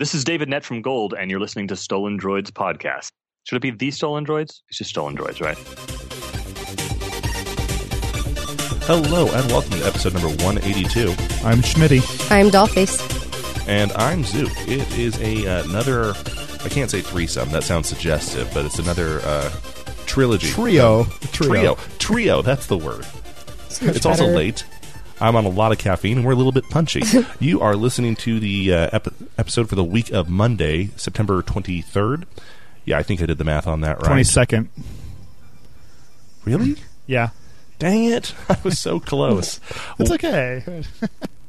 This is David Nett from Gold, and you're listening to Stolen Droids podcast. Should it be the Stolen Droids? It's just Stolen Droids, right? Hello and welcome to episode number 182. I'm Schmitty. I'm Dollface. And I'm Zook. It is a uh, another, I can't say threesome, that sounds suggestive, but it's another uh, trilogy. Trio. Trio. Trio, Trio, that's the word. So much It's also late. I'm on a lot of caffeine and we're a little bit punchy. you are listening to the uh, ep- episode for the week of Monday, September 23rd. Yeah, I think I did the math on that right. 22nd. Really? Yeah. Dang it. I was so close. It's okay.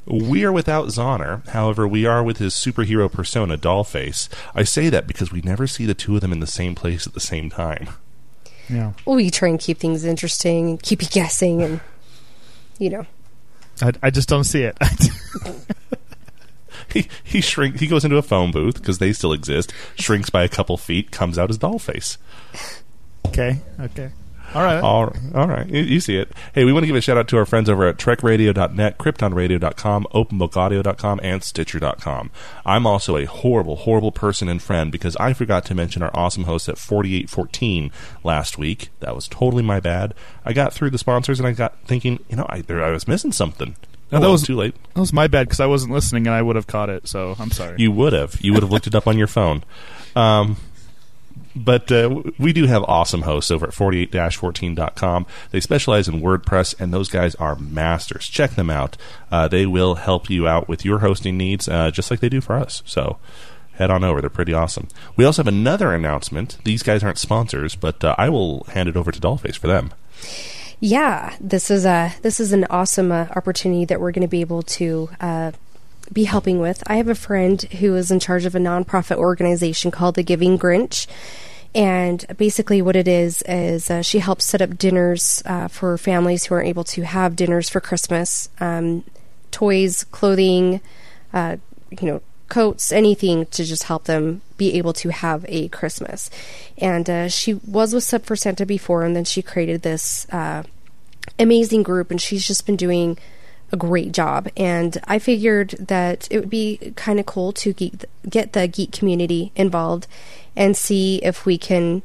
We are without Zoner. However, we are with his superhero persona, Dollface. I say that because we never see the two of them in the same place at the same time. yeah. Well, We try and keep things interesting and keep you guessing, and you know, I, I just don't see it. He he shrink. He goes into a phone booth because they still exist. Shrinks by a couple feet. Comes out as Dollface. okay. Okay. All right. All, all right, you, you see it. Hey, we want to give a shout out to our friends over at TrekRadio.net, KryptonRadio.com, OpenBookAudio.com, and Stitcher.com. I'm also a horrible, horrible person and friend because I forgot to mention our awesome hosts at 4814 last week. That was totally my bad. I got through the sponsors and I got thinking, you know, I, there, I was missing something. No, that was- too late. that was my bad because I wasn't listening and I would have caught it. So I'm sorry. You would have. You would have looked it up on your phone. Um, but uh, we do have awesome hosts over at 48-14.com. They specialize in WordPress, and those guys are masters. Check them out. Uh, they will help you out with your hosting needs, uh, just like they do for us. So head on over. They're pretty awesome. We also have another announcement. These guys aren't sponsors, but uh, I will hand it over to Dollface for them. yeah, this is a this is an awesome uh, opportunity that we're going to be able to. Be helping with. I have a friend who is in charge of a nonprofit organization called the Giving Grinch. And basically, what it is is uh, she helps set up dinners uh, for families who aren't able to have dinners for Christmas. Um, toys, clothing, uh, you know, coats, anything to just help them be able to have a Christmas. And uh, she was with Sub for Santa before, and then she created this uh, amazing group, and she's just been doing a great job. And I figured that it would be kind of cool to geek, get the geek community involved and see if we can,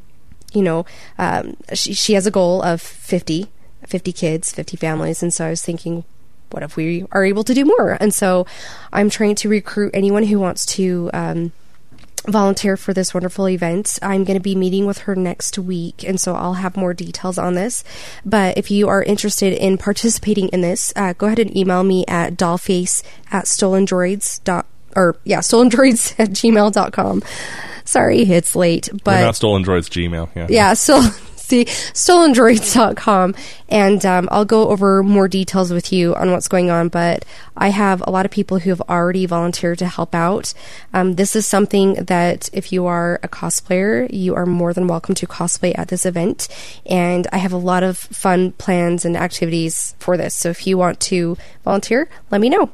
you know, um, she, she has a goal of 50, 50 kids, 50 families. And so I was thinking, what if we are able to do more? And so I'm trying to recruit anyone who wants to um, volunteer for this wonderful event. I'm going to be meeting with her next week, and so I'll have more details on this. But if you are interested in participating in this, uh, go ahead and email me at dollface at stolendroids dot or yeah stolendroids at gmail.com. Sorry, it's late, We're but not Stolen Droids Gmail. Yeah. yeah, still see stolendroids.com and um, I'll go over more details with you on what's going on. But I have a lot of people who have already volunteered to help out. Um, this is something that if you are a cosplayer, you are more than welcome to cosplay at this event. And I have a lot of fun plans and activities for this. So if you want to volunteer, let me know.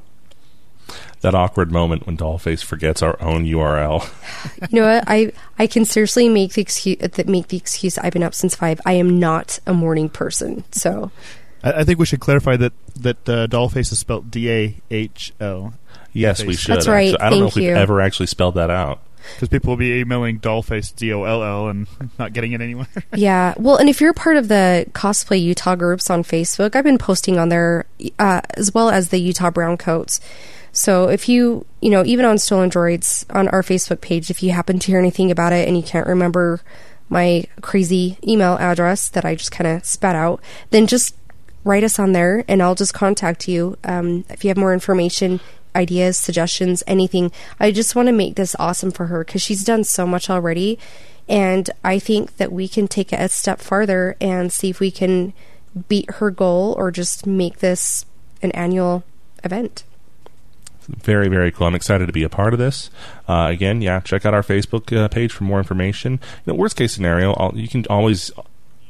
That awkward moment when Dollface forgets our own URL. You know what? I I can seriously make the excuse that make the excuse I've been up since five. I am not a morning person, so I, I think we should clarify that that uh, Dollface is spelled D A H L Yes, we should. That's right. actually. I don't know if we've you. ever actually spelled that out. because people will be emailing Dollface D O L L and not getting it anywhere. Yeah. Well, and if you're part of the cosplay Utah groups on Facebook, I've been posting on there uh, as well as the Utah Browncoats. So if you, you know, even on Stolen Droids on our Facebook page, if you happen to hear anything about it and you can't remember my crazy email address that I just kind of spat out, then just write us on there and I'll just contact you. Um, if you have more information, ideas, suggestions, anything, I just want to make this awesome for her because she's done so much already. And I think that we can take it a step farther and see if we can beat her goal or just make this an annual event. Very, very cool. I'm excited to be a part of this. Uh, again, yeah, check out our Facebook uh, page for more information. You know, worst case scenario, I'll, you can always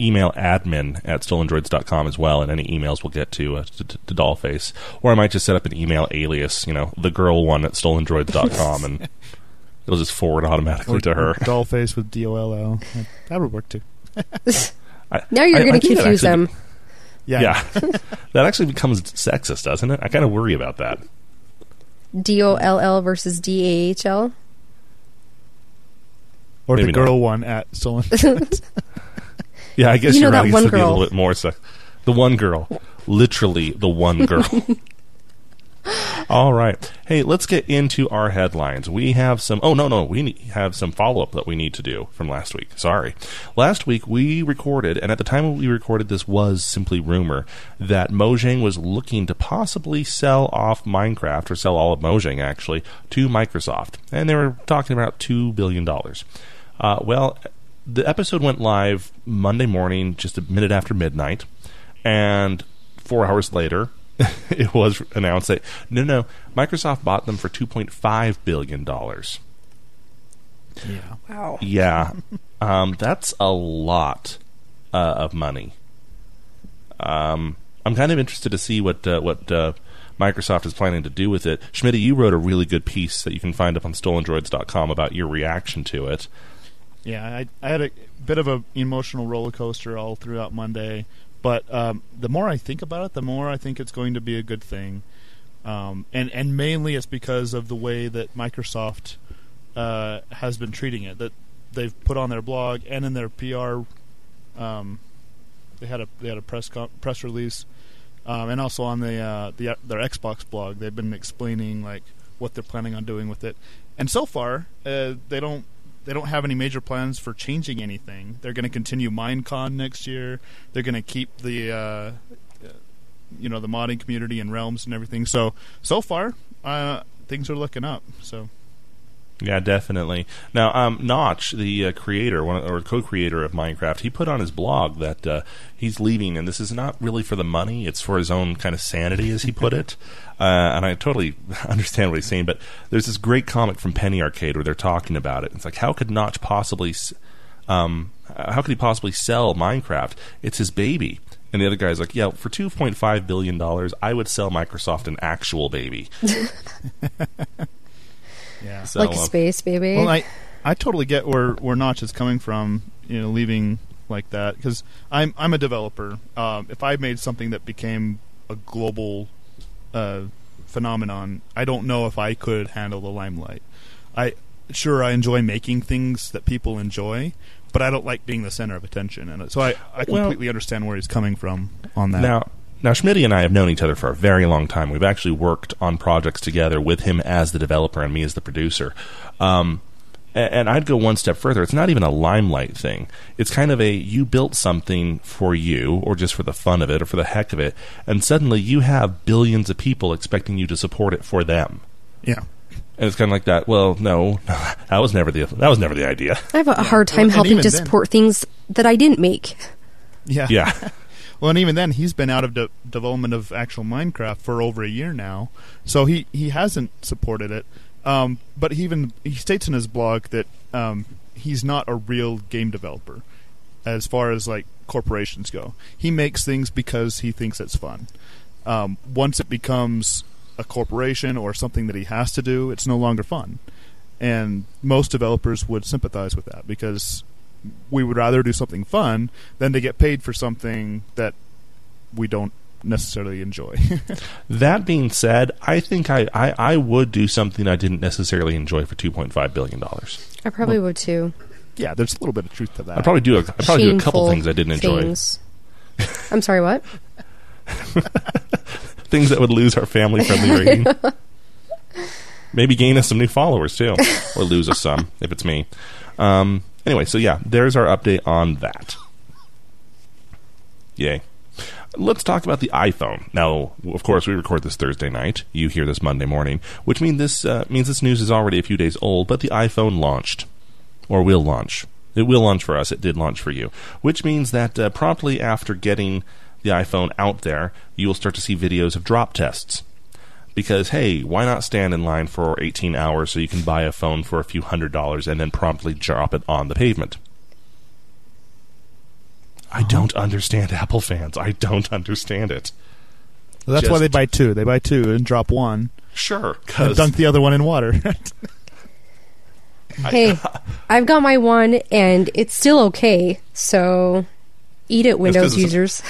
email admin at stolendroids.com as well, and any emails will get to, uh, to, to, to Dollface. Or I might just set up an email alias, you know, the girl one at stolendroids.com, and it'll just forward automatically or, to her. Dollface with D O L L. That would work too. I- Now you're going to think that confuse them. Yeah. Yeah. that actually becomes sexist, doesn't it? I kind of worry about that. D O L L versus D A H L? Or Maybe the girl not. one at Stolen. yeah, I guess you know are that right. I one it'd be a little bit more sex. The one girl, literally the one girl. All right. Hey, let's get into our headlines. We have some. Oh no, no, we have some follow up that we need to do from last week. Sorry, last week we recorded, and at the time we recorded, this was simply rumor that Mojang was looking to possibly sell off Minecraft or sell all of Mojang actually to Microsoft, and they were talking about two billion dollars. Uh, well, the episode went live Monday morning, just a minute after midnight, and four hours later, it was announced that no, no, Microsoft bought them for two point five billion dollars. yeah. Wow. Yeah, um, that's a lot uh, of money. Um, I'm kind of interested to see what uh, what uh, Microsoft is planning to do with it. Schmidt, you wrote a really good piece that you can find up on StolenDroids.com about your reaction to it. Yeah, I, I had a bit of a emotional roller coaster all throughout Monday, but um, the more I think about it, the more I think it's going to be a good thing, um, and and mainly it's because of the way that Microsoft uh, has been treating it. That they've put on their blog and in their PR, um, they had a they had a press com- press release, um, and also on the uh, the their Xbox blog, they've been explaining like what they're planning on doing with it. And so far, uh, they don't they don't have any major plans for changing anything. They're going to continue Minecon next year. They're going to keep the uh, you know the modding community and realms and everything. So so far, uh, things are looking up. So Yeah, definitely. Now, um, Notch, the uh, creator one, or co-creator of Minecraft, he put on his blog that uh, he's leaving, and this is not really for the money; it's for his own kind of sanity, as he put it. Uh, and I totally understand what he's saying. But there's this great comic from Penny Arcade where they're talking about it. It's like, how could Notch possibly, um, how could he possibly sell Minecraft? It's his baby. And the other guy's like, yeah, for two point five billion dollars, I would sell Microsoft an actual baby. yeah. So, like a uh, space baby. Well, I I totally get where where Notch is coming from. You know, leaving like that because I'm I'm a developer. Um, if I made something that became a global uh, phenomenon, I don't know if I could handle the limelight. I sure I enjoy making things that people enjoy, but I don't like being the center of attention. And so I I Well- completely understand where he's coming from on that. Now, now Schmitty and I have known each other for a very long time. We've actually worked on projects together with him as the developer and me as the producer. Um, and I'd go one step further. It's not even a limelight thing. It's kind of a you built something for you, or just for the fun of it, or for the heck of it, and suddenly you have billions of people expecting you to support it for them. yeah. And it's kind of like that. Well, no, that was never the that was never the idea. I have a hard time Well, helping even to then- support things that I didn't make. Yeah. Yeah, Well, and even then, he's been out of de- development of actual Minecraft for over a year now, so he, he hasn't supported it. Um, but he even he states in his blog that um, he's not a real game developer, as far as like corporations go. He makes things because he thinks it's fun. Um, once it becomes a corporation or something that he has to do, it's no longer fun. And most developers would sympathize with that because we would rather do something fun than to get paid for something that we don't necessarily enjoy. That being said, I think I, I, I would do something I didn't necessarily enjoy for two point five billion dollars. I probably would too. yeah, there's a little bit of truth to that. I'd probably do a I'd probably do a couple things I didn't enjoy. things. I'm sorry, what? Things that would lose our family friendly rating. Maybe gain us some new followers too, or lose us some if it's me. Um, anyway, so yeah, there's our update on that. Yay. Let's talk about the iPhone. Now, of course, we record this Thursday night. You hear this Monday morning, which means this uh, means this news is already a few days old. But the iPhone launched, or will launch. It will launch for us. It did launch for you, which means that uh, promptly after getting the iPhone out there, you will start to see videos of drop tests. Because hey, why not stand in line for 18 hours so you can buy a phone for a few hundred dollars and then promptly drop it on the pavement? I uh-huh. don't understand Apple fans. I don't understand it. That's why they buy two. They buy two and drop one Sure, and because dunk the other one in water. Hey, I've got my one and it's still okay. So eat it, Windows it's a- users.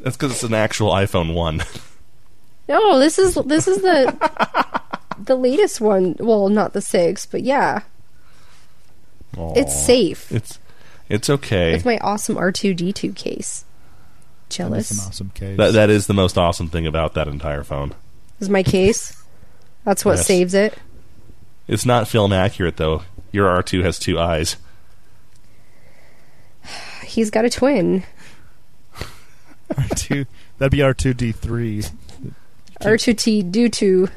that's because it's an actual iPhone one. No, this is this is the the latest one. Well, not the six, but yeah. Aw. It's safe. It's it's okay. It's my awesome R2D2 case. That is Jealous. an awesome case. that that is the most awesome thing about that entire phone. Is my case. That's what Yes. saves it. It's not film accurate though. Your R2 has two eyes. He's got a twin. R2, that'd be R2D3. R2T due to.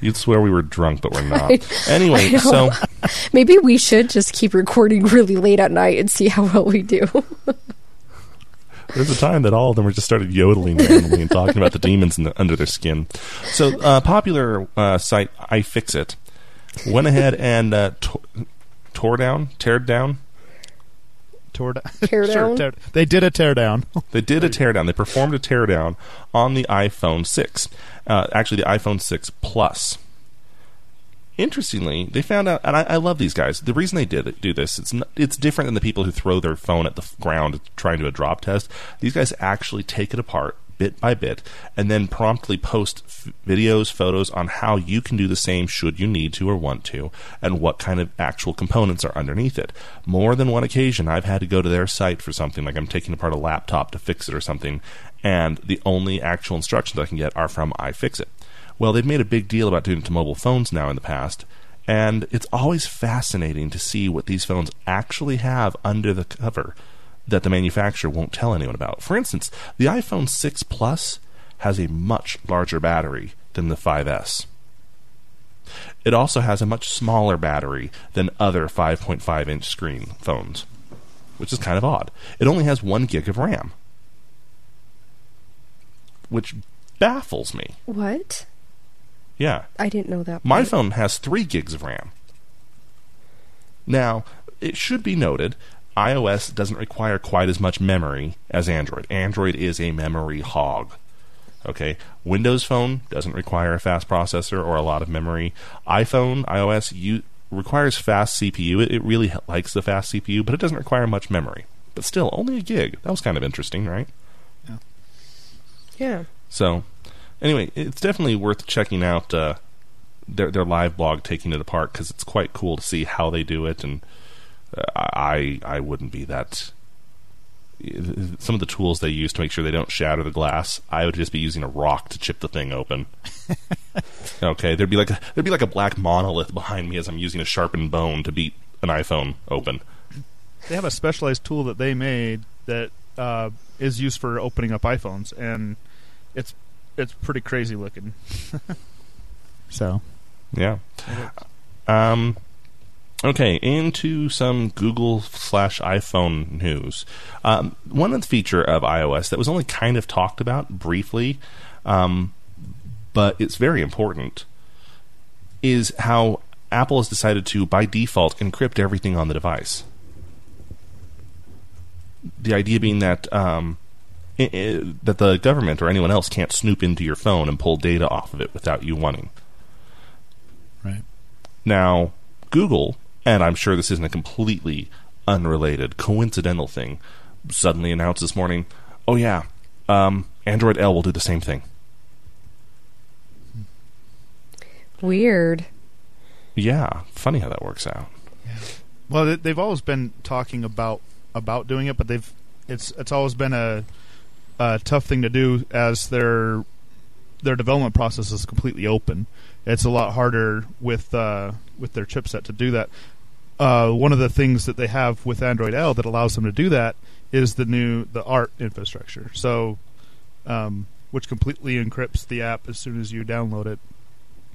You'd swear we were drunk, but we're not. Anyway, so Maybe we should just keep recording really late at night and see how well we do. There's a time that all of them were just started yodeling randomly and talking about the demons in the, under their skin. So, uh, popular uh, site iFixit went ahead and uh, to- tore down, teared down. Tore da- Tear Sure, down? tear- they did a teardown. They did a teardown. They performed a teardown on the iPhone 6. Uh, actually, the iPhone 6 Plus. Interestingly, they found out, and I, I love these guys. The reason they did it, do this, it's not, it's different than the people who throw their phone at the f- ground trying to do a drop test. These guys actually take it apart bit by bit and then promptly post f- videos, photos on how you can do the same should you need to or want to, and what kind of actual components are underneath it. More than one occasion, I've had to go to their site for something, like I'm taking apart a laptop to fix it or something, and the only actual instructions I can get are from iFixit. Well, they've made a big deal about doing it to mobile phones now in the past, and it's always fascinating to see what these phones actually have under the cover that the manufacturer won't tell anyone about. For instance, the iPhone 6 Plus has a much larger battery than the 5S. It also has a much smaller battery than other 5.5 inch screen phones, which is kind of odd. It only has 1 gig of RAM, which baffles me. What? Yeah. I didn't know that. My phone has 3 gigs of RAM. Now, it should be noted iOS doesn't require quite as much memory as Android. Android is a memory hog. Okay, Windows Phone doesn't require a fast processor or a lot of memory. iPhone, iOS, you requires fast CPU. It, it really likes the fast CPU, but it doesn't require much memory. But still, only a gig. That was kind of interesting, right? Yeah. Yeah. So, anyway, it's definitely worth checking out uh, their their live blog, taking it apart, because it's quite cool to see how they do it. And I I wouldn't be that. Some of the tools they use to make sure they don't shatter the glass, I would just be using a rock to chip the thing open. okay, there'd be like a, there'd be like a black monolith behind me as I'm using a sharpened bone to beat an iPhone open. They have a specialized tool that they made that uh, is used for opening up iPhones, and it's it's pretty crazy looking. so Yeah. Um, okay, into some Google slash iPhone news. Um, one of the feature of iOS that was only kind of talked about briefly, um, but it's very important, is how Apple has decided to, by default, encrypt everything on the device. The idea being that um, i i that the government or anyone else can't snoop into your phone and pull data off of it without you wanting. right, Now, Google, and I'm sure this isn't a completely unrelated, coincidental thing, suddenly announced this morning, oh yeah, um, Android L will do the same thing. Weird. Yeah, funny how that works out. well, they- they've always been talking about about doing it, but they've it's it's always been a, a tough thing to do as their their development process is completely open. It's a lot harder with uh, with their chipset to do that. Uh, one of the things that they have with Android L that allows them to do that is the new the ART infrastructure. So, um, which completely encrypts the app as soon as you download it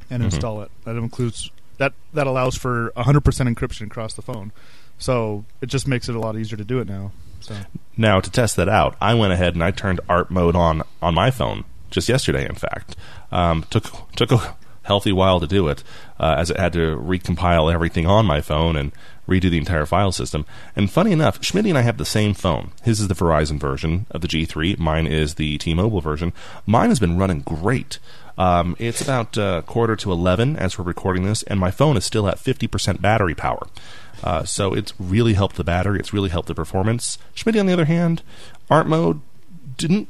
and Mhm. install it. That includes that that allows for 100% encryption across the phone. So it just makes it a lot easier to do it now. So Now, to test that out, I went ahead and I turned art mode on on my phone just yesterday. In fact, um, took took a healthy while to do it, uh, as it had to recompile everything on my phone and redo the entire file system. And funny enough, Schmidt and I have the same phone. His is the Verizon version of the G3. Mine is the T-Mobile version. Mine has been running great. Um, it's about uh, quarter to eleven as we're recording this, and my phone is still at fifty percent battery power. Uh, so it's really helped the battery. It's really helped the performance. Schmidt, on the other hand, art mode didn't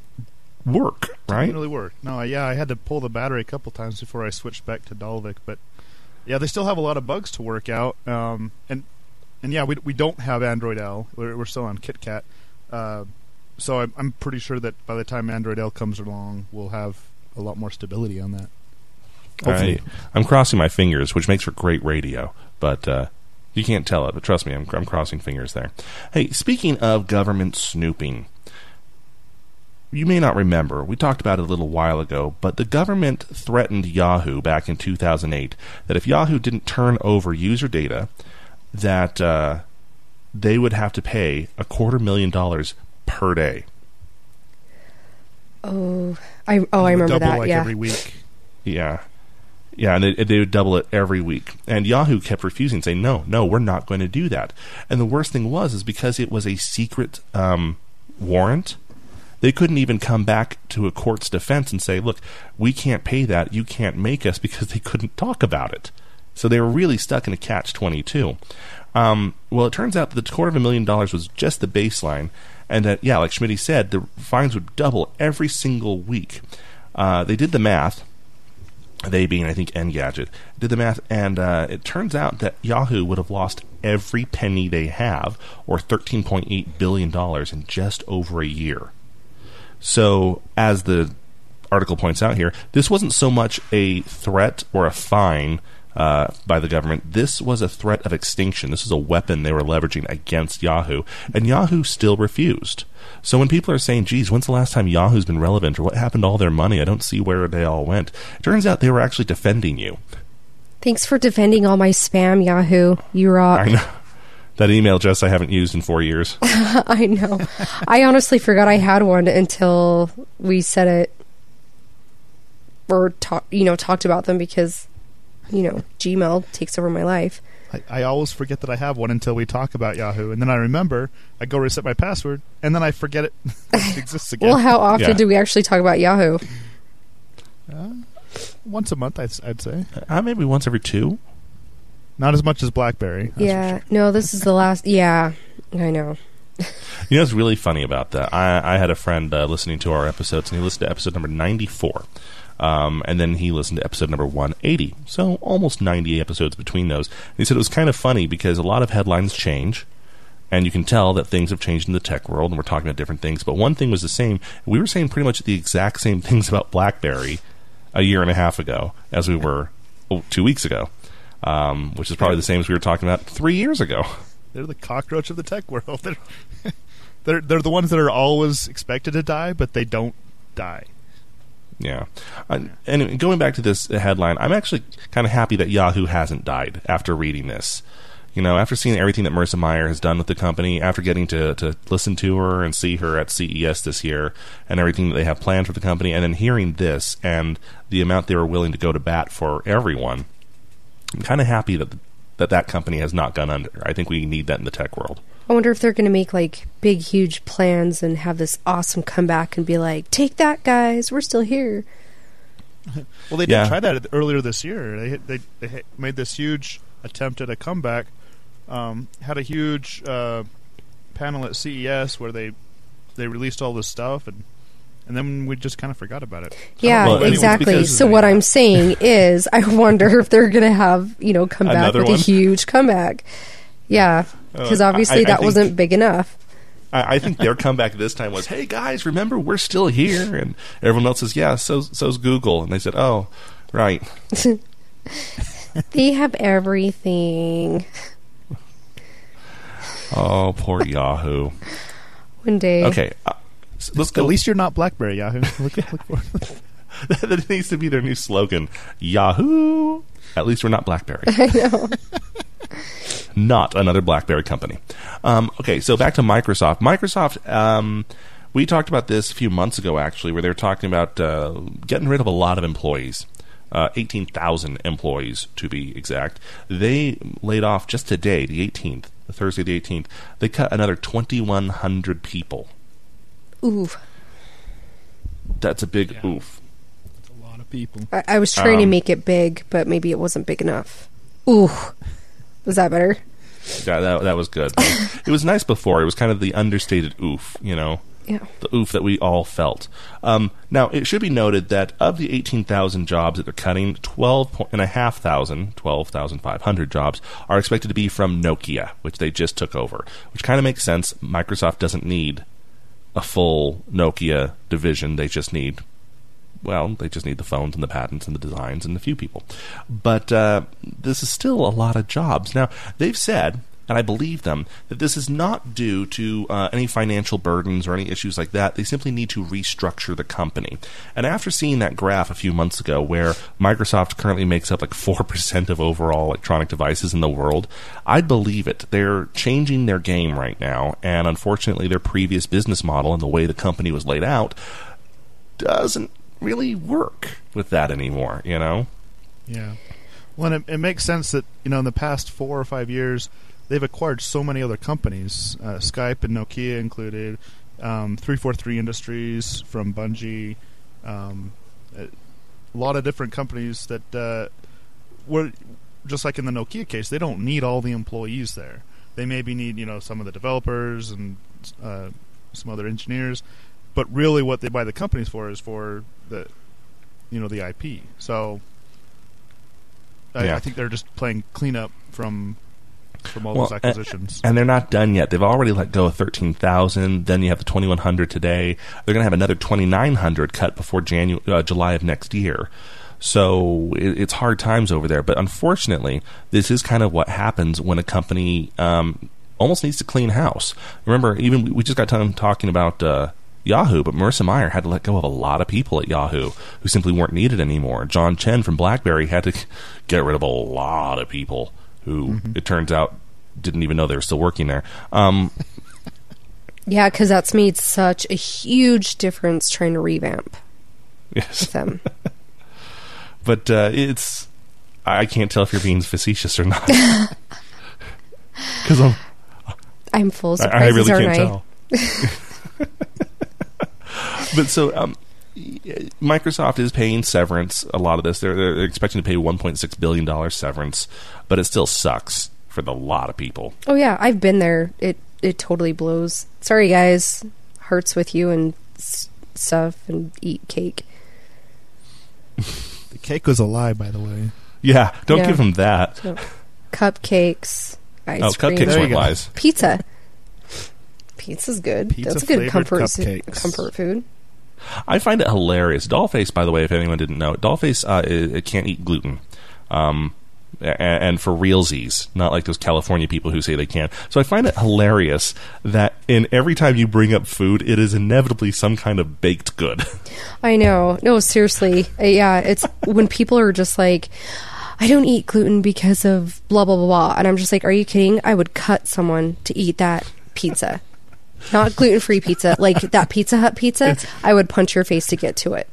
work. Right? didn't really work. No, yeah, I had to pull the battery a couple times before I switched back to Dalvik, but Yeah, they still have a lot of bugs to work out, um, and and yeah, we we don't have Android L. We're, we're still on KitKat, uh, so I'm, I'm pretty sure that by the time Android L comes along, we'll have a lot more stability on that. I, I'm crossing my fingers, which makes for great radio, but uh, you can't tell it. But trust me, I'm, I'm crossing fingers there. Hey, speaking of government snooping, you may not remember, we talked about it a little while ago, but the government threatened Yahoo back in 2008 that if Yahoo didn't turn over user data, that uh, they would have to pay a quarter million dollars per day. Oh, I oh I remember Double that. like yeah. every week. Yeah. Yeah, and they, they would double it every week. And Yahoo kept refusing, saying, no, no, we're not going to do that. And the worst thing was, is because it was a secret um, warrant, they couldn't even come back to a court's defense and say, look, we can't pay that. You can't make us because they couldn't talk about it. So they were really stuck in a catch 22. Um, well, it turns out that the quarter of a million dollars was just the baseline. And that, yeah, like Schmidt said, the fines would double every single week. Uh, they did the math they being I think Engadget, did the math, and uh, it turns out that Yahoo would have lost every penny they have, or 13.8 billion dollars, in just over a year. So, as the article points out here, this wasn't so much a threat or a fine uh, by the government. This was a threat of extinction. This was a weapon they were leveraging against Yahoo, and Yahoo still refused. So when people are saying, geez, when's the last time Yahoo's been relevant, or what happened to all their money? I don't see where they all went. It turns out they were actually defending you. Thanks for defending all my spam, Yahoo. You rock. I know. That email address I haven't used in four years. I know. I honestly forgot I had one until we said it or talk, you know, talked about them because you know, Gmail takes over my life. I, I always forget that I have one until we talk about Yahoo, and then I remember. I go reset my password, and then I forget it, it exists again. Well, how often Yeah. do we actually talk about Yahoo? uh, once a month, I'd, I'd say. Uh, maybe once every two. Not as much as BlackBerry. that's yeah. sure. No, this is the last. Yeah, I know. You know what's really funny about that? I, I had a friend uh, listening to our episodes, and he listened to episode number 94. Um, and then he listened to episode number 180. So almost 90 episodes between those. And he said it was kind of funny because a lot of headlines change. And you can tell that things have changed in the tech world, and we're talking about different things. But one thing was the same. We were saying pretty much the exact same things about BlackBerry a year and a half ago as we were oh, two weeks ago, um, which is probably the same as we were talking about three years ago. They're the cockroach of the tech world. They're, they're they're the ones that are always expected to die, but they don't die. Yeah. Uh, anyway, going back to this headline, I'm actually kind of happy that Yahoo hasn't died after reading this. You know, after seeing everything that Marissa Mayer has done with the company, after getting to, to listen to her and see her at CES this year, and everything that they have planned for the company, and then hearing this and the amount they were willing to go to bat for everyone, I'm kind of happy that that that company has not gone under. I think we need that in the tech world. I wonder if they're going to make like big, huge plans and have this awesome comeback and be like, "Take that, guys! We're still here." Well, they did Yeah. try that earlier this year. They they they made this huge attempt at a comeback. Um, had a huge uh, panel at CES where they they released all this stuff and and then we just kind of forgot about it. Yeah, know if anyone's exactly. So what. I'm saying is, I wonder if they're going to have you know come back with one? a huge comeback. Yeah, because Uh, obviously I- I that wasn't big enough. I, I think their comeback this time was, "Hey guys, remember we're still here," and everyone else says, "Yeah, so so's Google," and they said, "Oh, right." They have everything. Oh, poor Yahoo. One day, Okay, uh, s- let's At least you're not BlackBerry Yahoo. Look, look for that needs to be their new slogan. Yahoo. At least we're not BlackBerry. I know. not another BlackBerry company. Um, okay, so back to Microsoft. Microsoft. Um, we talked about this a few months ago, actually, where they were talking about uh, getting rid of a lot of employees. Uh, 18,000 employees, to be exact. They laid off just today, the 18th, Thursday, the 18th. They cut another 2,100 people. Ooh, That's a big Yeah. oof. a lot of people. I, I was trying to Um, make it big, but maybe it wasn't big enough. Ooh, was that better? Yeah, that, that was good. it was nice before. It was kind of the understated oof, you know. Yeah. the oof that we all felt. Um, now, it should be noted that of the 18,000 jobs that they're cutting, 12,500, 12,500 jobs are expected to be from Nokia, which they just took over, which kind of makes sense. Microsoft doesn't need a full Nokia division, they just need. Well, they just need the phones and the patents and the designs and a few people. But uh, this is still a lot of jobs. Now, they've said, and I believe them, that this is not due to uh, any financial burdens or any issues like that. They simply need to restructure the company. And after seeing that graph a few months ago, where Microsoft currently makes up like 4% of overall electronic devices in the world, I believe it. They're changing their game right now, and unfortunately, their previous business model and the way the company was laid out doesn't really work with that anymore, you know? Yeah. Well, it, it makes sense that you know in the past four or five years they've acquired so many other companies, uh, Skype and Nokia included, um, three four three Industries from Bungie, um, a lot of different companies that uh, were just like in the Nokia case, they don't need all the employees there. They maybe need you know some of the developers and uh, some other engineers, but really what they buy the companies for is for the you know the IP. So I, Yeah. I think they're just playing cleanup from from all Well, those acquisitions. And they're not done yet. They've already let go of 13,000. Then you have the 2,100 today. They're going to have another 2,900 cut before Janu- uh, July of next year. So it, it's hard times over there. But unfortunately, this is kind of what happens when a company um, almost needs to clean house. Remember, even we just got done talking about uh, Yahoo, but Marissa Mayer had to let go of a lot of people at Yahoo who simply weren't needed anymore. John Chen from BlackBerry had to get rid of a lot of people who it turns out didn't even know they were still working there. Um, Yeah, because that's made such a huge difference trying to revamp yes, with them. but uh, it's I can't tell if you're being facetious or not because I'm I'm full of I, I really can't I? tell. but so um, Microsoft is paying severance. A lot of this, they're, they're expecting to pay 1.6 billion dollars severance, but it still sucks for the lot of people. Oh yeah, I've been there. It it totally blows. Sorry guys, hearts with you and stuff and eat cake. the cake was a lie, by the way. Yeah, don't Yeah. give them that. So, cupcakes, ice Oh, cream, cupcakes There weren't lies. pizza. Pizza's good. That's a good comfort s- comfort food. I find it hilarious. Dollface, by the way, if anyone didn't know, Dollface uh, i- it can't eat gluten. Um, a- and for realsies, not like those California people who say they can. So I find it hilarious that in every time you bring up food, it is inevitably some kind of baked good. I know. No, seriously. Uh, yeah, it's when people are just like, I don't eat gluten because of blah, blah, blah, blah. And I'm just like, are you kidding? I would cut someone to eat that pizza. Not gluten free pizza. Like that Pizza Hut pizza, I would punch your face to get to it.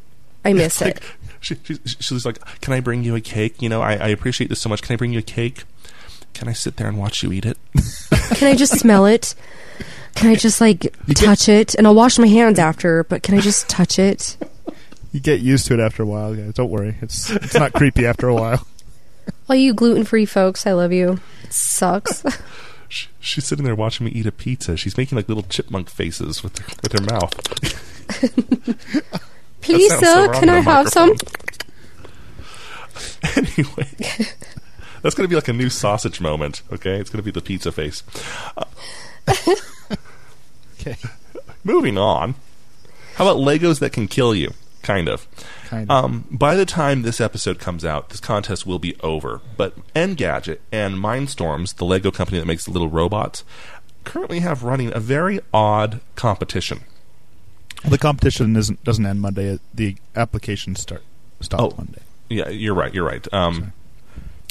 I miss it. she, she, she's like, "Can I bring you a cake? You know, I, I appreciate this so much. Can I bring you a cake? Can I sit there and watch you eat it?" Can I just smell it? Can I just like touch it? And I'll wash my hands after, but can I just touch it? You get used to it after a while, guys. Don't worry. It's it's not creepy after a while. All you gluten free folks, I love you. It sucks. She, she's sitting there watching me eat a pizza. She's making like little chipmunk faces with her, with her mouth. Please, sounds so sir, can I the have some? anyway, that's going to be like a new sausage moment. Okay, it's going to be the pizza face. Uh, Okay. moving on. How about Legos that can kill you? Kind of. Kind of. Um, by the time this episode comes out, this contest will be over. But Engadget and Mindstorms, the Lego company that makes the little robots, currently have running a very odd competition. the competition isn't doesn't end Monday. The application start Oh. Monday. Yeah, you're right. You're right. Um,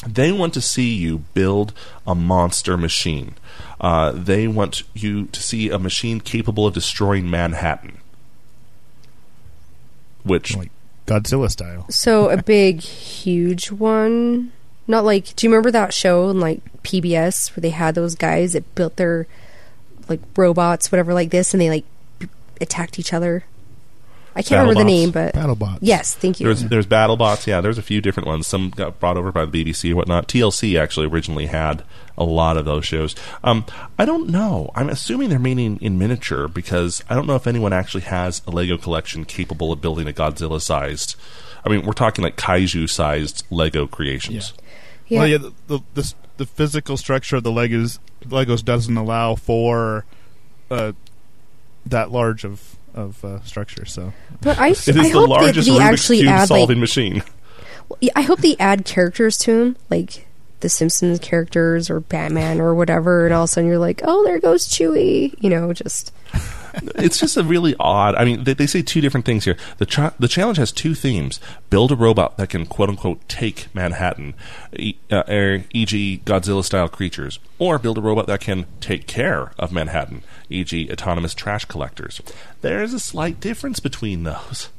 they want to see you build a monster machine. Uh, they want you to see a machine capable of destroying Manhattan. Which Like Godzilla style. So a big, huge one. Not like. Do you remember that show in like PBS where they had those guys that built their like robots, whatever, like this, and they like b- attacked each other? I can't remember the name, but BattleBots. yes, thank you. There's there's BattleBots. Yeah, there's a few different ones. Some got brought over by the BBC or whatnot. TLC actually originally had a lot of those shows. Um, I don't know. I'm assuming they're meaning in miniature because I don't know if anyone actually has a Lego collection capable of building a Godzilla sized. I mean, we're talking like kaiju sized Lego creations. yeah. Well, yeah, the, the the the physical structure of the Legos Legos doesn't allow for uh, that large of of uh, structure. So but I, It is I the hope largest they Rubik's actually cube add solving like machine. Yeah, I hope they add characters to him, like the Simpsons characters or Batman or whatever, and all of a sudden you're like, oh, there goes Chewie. You know, just it's just a really odd. I mean, they, they say two different things here. The cha- the challenge has two themes: build a robot that can quote unquote take Manhattan, e- uh, e.g., Godzilla style creatures, or build a robot that can take care of Manhattan, e.g., autonomous trash collectors. There is a slight difference between those.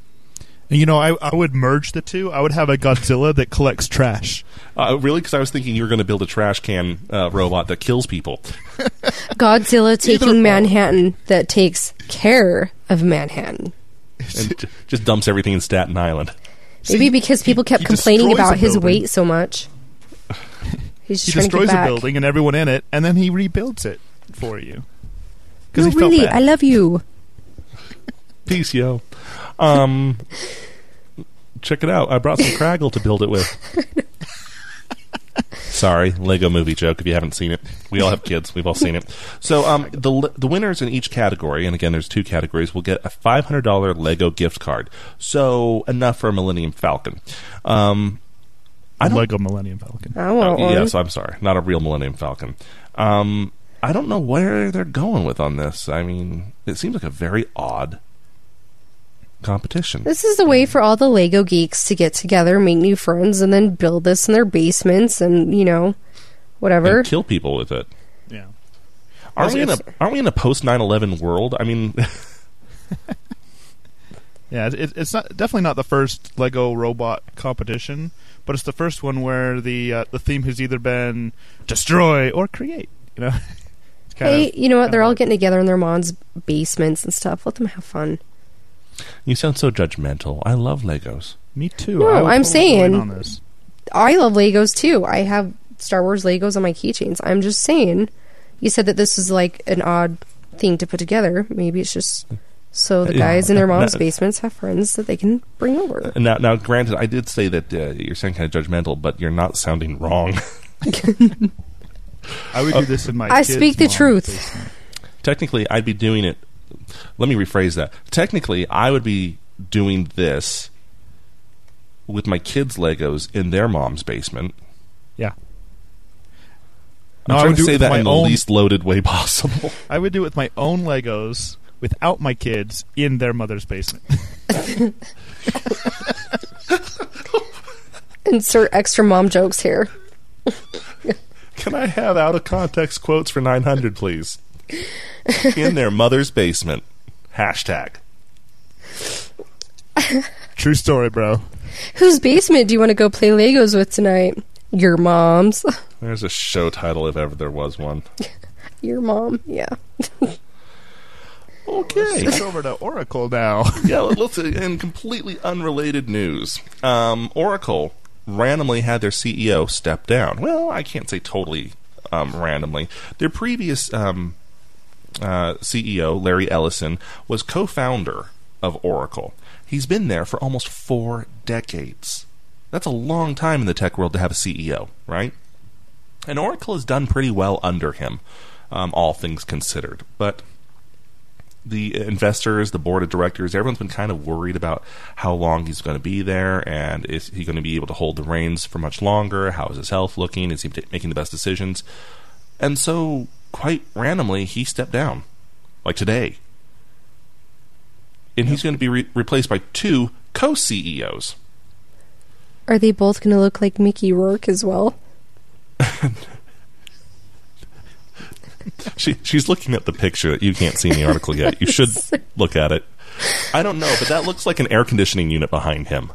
And, you know, I I would merge the two. I would have a Godzilla that collects trash. Uh, really, because I was thinking you were going to build a trash can uh, robot that kills people. Godzilla taking or. Manhattan that takes care of Manhattan. and j- just dumps everything in Staten Island. Maybe because people kept he complaining about his weight so much. He's He just trying destroys a back. building and everyone in it, and then he rebuilds it for you. No, he felt really, bad. I love you. Peace, yo. Um, check it out. I brought some Kragle to build it with. Sorry, Lego movie joke. If you haven't seen it, we all have kids. We've all seen it. So, um, the the winners in each category, and again, there's two categories, will get a five hundred dollar Lego gift card. So enough for a Millennium Falcon. Um, I don't Lego Millennium Falcon. I want Oh, one. yes, I'm sorry. Not a real Millennium Falcon. Um, I don't know where they're going with on this. I mean, it seems like a very odd competition. This is a way for all the Lego geeks to get together, make new friends, and then build this in their basements and, you know, whatever. And kill people with it. Yeah. Aren't we in a Aren't we in a post 9/11 world? I mean, Yeah, it, it's not definitely not the first Lego robot competition, but it's the first one where the uh, the theme has either been destroy or create. You know, hey, of- you know what? They're all like- getting together in their mom's basements and stuff. Let them have fun. You sound so judgmental. I love Legos. Me too. No, I I'm saying- on this. I love Legos too. I have Star Wars Legos on my keychains. I'm just saying. You said that this is like an odd thing to put together. Maybe it's just so the Yeah. guys in their mom's That- basements have friends that they can bring over. Now, now, granted, I did say that uh, you're sounding kind of judgmental, but you're not sounding wrong. I would do this in my. I kid's speak the mom's truth. basement. Technically, I'd be doing it. Let me rephrase that. Technically, I would be doing this with my kids' Legos in their mom's basement. Yeah. I'm No, I would to do say that in the own- least loaded way possible. I would do it with my own Legos without my kids in their mother's basement. Insert extra mom jokes here. Can I have out of context quotes for 900, please? In their mother's basement. Hashtag. True story, bro. Whose basement do you want to go play Legos with tonight? Your mom's. There's a show title if ever there was one. Your mom. Yeah. Okay. Switch over to Oracle now. yeah, let's in completely unrelated news. Um, Oracle randomly had their CEO step down. Well, I can't say totally um, randomly. Their previous um, uh, CEO, Larry Ellison, was co-founder of Oracle. He's been there for almost four decades. That's a long time in the tech world to have a CEO, right? And Oracle has done pretty well under him, um, all things considered. But the investors, the board of directors, everyone's been kind of worried about how long he's going to be there and is he going to be able to hold the reins for much longer? How is his health looking? Is he making the best decisions? And so, quite randomly, he stepped down, like today. And he's going to be re- replaced by two co CEOs. Are they both going to look like Mickey Rourke as well? She, she's looking at the picture. You can't see in the article yet. You should look at it. I don't know, but that looks like an air conditioning unit behind him.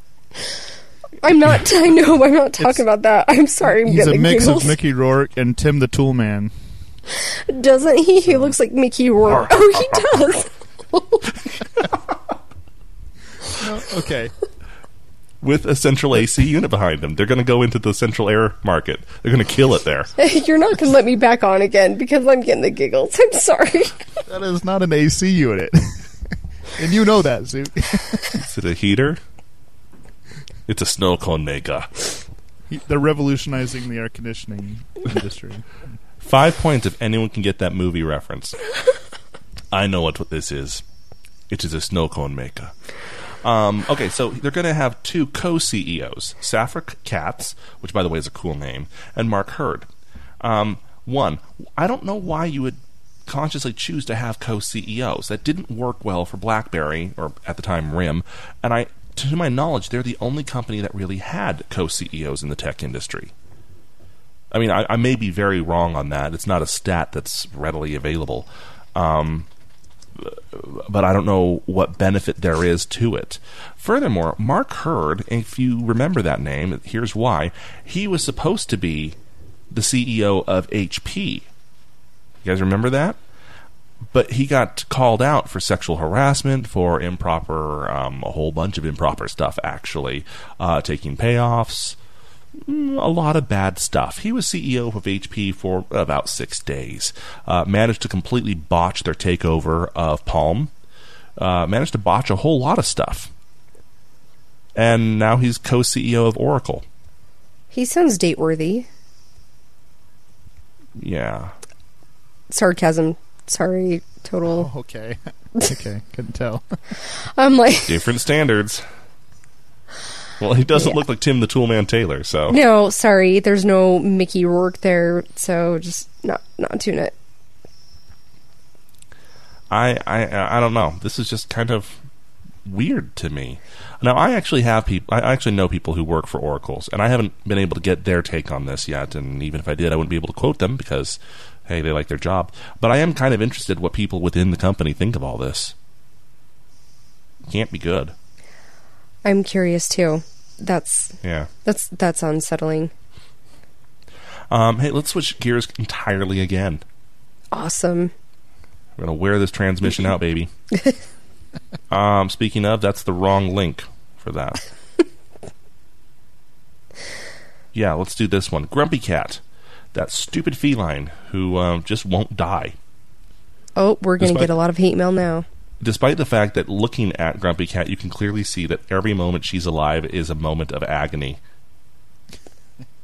I'm not. I know. I'm not talking about that. I'm sorry. I'm He's a getting mix giggles. of Mickey Rourke and Tim the Tool Man. Doesn't he? He looks like Mickey Rourke. Oh, he does. Okay. with a central AC unit behind them. They're going to go into the central air market. They're going to kill it there. You're not going to let me back on again because I'm getting the giggles. I'm sorry. That is not an AC unit. and you know that, Zook. Is it a heater? It's a snow cone maker. They're revolutionizing the air conditioning industry. Five points if anyone can get that movie reference. I know what, what this is. It is a snow cone maker. Um, okay, so they're going to have two co CEOs Safra Catz, which by the way is a cool name, and Mark Hurd. Um, one, I don't know why you would consciously choose to have co CEOs. That didn't work well for BlackBerry, or at the time RIM, and I, to my knowledge, they're the only company that really had co CEOs in the tech industry. I mean, I, I, may be very wrong on that. It's not a stat that's readily available. Um, but I don't know what benefit there is to it. Furthermore, Mark Hurd, if you remember that name, here's why. He was supposed to be the CEO of HP. You guys remember that? But he got called out for sexual harassment, for improper, um, a whole bunch of improper stuff, actually, uh, taking payoffs, a lot of bad stuff. He was CEO of HP for about six days. Uh, managed to completely botch their takeover of Palm. Uh, managed to botch a whole lot of stuff. And now he's co CEO of Oracle. He sounds date worthy. Yeah. Sarcasm. Sorry, total. Oh, okay. okay, couldn't tell. I'm like. Different standards. Well, he doesn't yeah. look like Tim the Toolman Taylor, so. No, sorry, there's no Mickey Rourke there, so just not not tune it. I I I don't know. This is just kind of weird to me. Now, I actually have people. I actually know people who work for oracles, and I haven't been able to get their take on this yet. And even if I did, I wouldn't be able to quote them because, hey, they like their job. But I am kind of interested what people within the company think of all this. Can't be good. I'm curious too. That's yeah. That's that's unsettling. Um, hey, let's switch gears entirely again. Awesome. We're gonna wear this transmission out, baby. um, speaking of, that's the wrong link for that. yeah, let's do this one. Grumpy Cat, that stupid feline who um, just won't die. Oh, we're gonna get a lot of hate mail now despite the fact that looking at Grumpy Cat, you can clearly see that every moment she's alive is a moment of agony.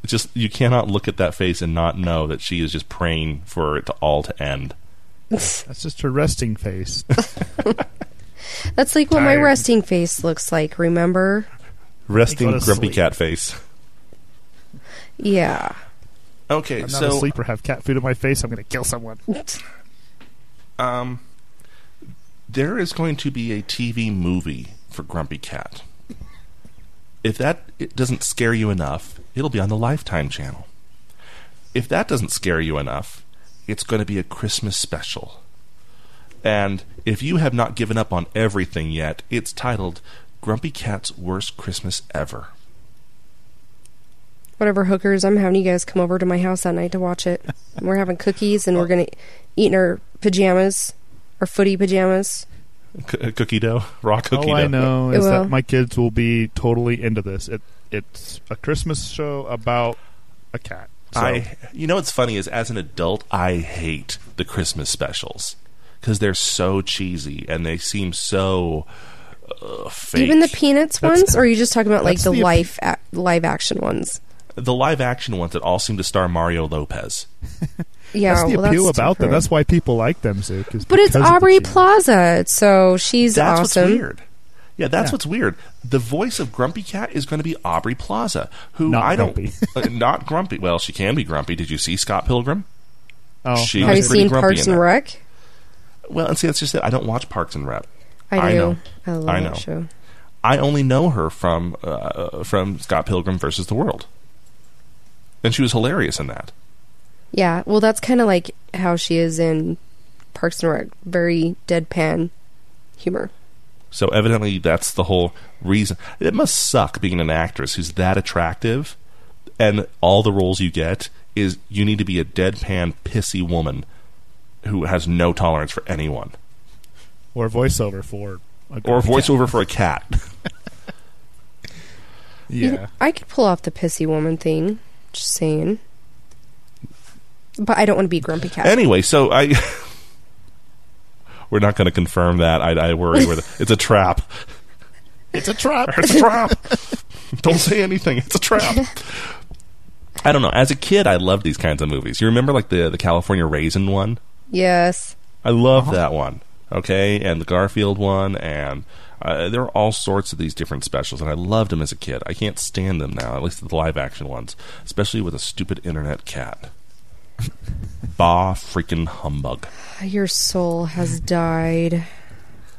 It's just you cannot look at that face and not know that she is just praying for it to all to end. That's just her resting face. That's like what Tired. my resting face looks like. Remember? Resting grumpy sleep. cat face. Yeah. Okay, I'm so not asleep or have cat food in my face. I'm going to kill someone. um there is going to be a TV movie for Grumpy Cat. If that doesn't scare you enough, it'll be on the Lifetime channel. If that doesn't scare you enough, it's going to be a Christmas special. And if you have not given up on everything yet, it's titled Grumpy Cat's Worst Christmas Ever. Whatever, hookers, I'm having you guys come over to my house that night to watch it. we're having cookies and we're going to eat in our pajamas or footy pajamas. C- cookie dough, raw cookie All dough. I know is that my kids will be totally into this. It it's a Christmas show about a cat. So. I, you know, what's funny is as an adult, I hate the Christmas specials because they're so cheesy and they seem so uh, fake. Even the Peanuts that's, ones, or are you just talking about like the, the live a- live action ones? The live action ones that all seem to star Mario Lopez. Yeah, that's the well, appeal that's about them. That's why people like them, Zook. But it's Aubrey Plaza, so she's that's awesome. What's weird. Yeah, that's yeah. what's weird. The voice of Grumpy Cat is going to be Aubrey Plaza, who not I don't uh, not grumpy. Well, she can be grumpy. Did you see Scott Pilgrim? Oh, she have you seen Parks and Rec? Well, and see, that's just it. I don't watch Parks and Rec. I do. I know. I love I know. that show. I only know her from uh, from Scott Pilgrim versus the World, and she was hilarious in that. Yeah, well, that's kind of like how she is in Parks and Rec. Very deadpan humor. So evidently, that's the whole reason. It must suck being an actress who's that attractive, and all the roles you get is you need to be a deadpan, pissy woman who has no tolerance for anyone. Or voiceover for a or a cat. voiceover for a cat. Yeah. I could pull off the pissy woman thing. Just saying. But I don't want to be a grumpy cat. anyway, so I. We're not going to confirm that. I, I worry with it. It's a trap. It's a trap. It's a trap. Don't say anything. It's a trap. I don't know. As a kid, I loved these kinds of movies. You remember like the the California Raisin one? yes. I love that one. Okay, and the Garfield one, and uh, there are all sorts of these different specials, and I loved them as a kid. I can't stand them now, at least the live action ones, especially with a stupid internet cat. Bah freaking humbug. Your soul has died.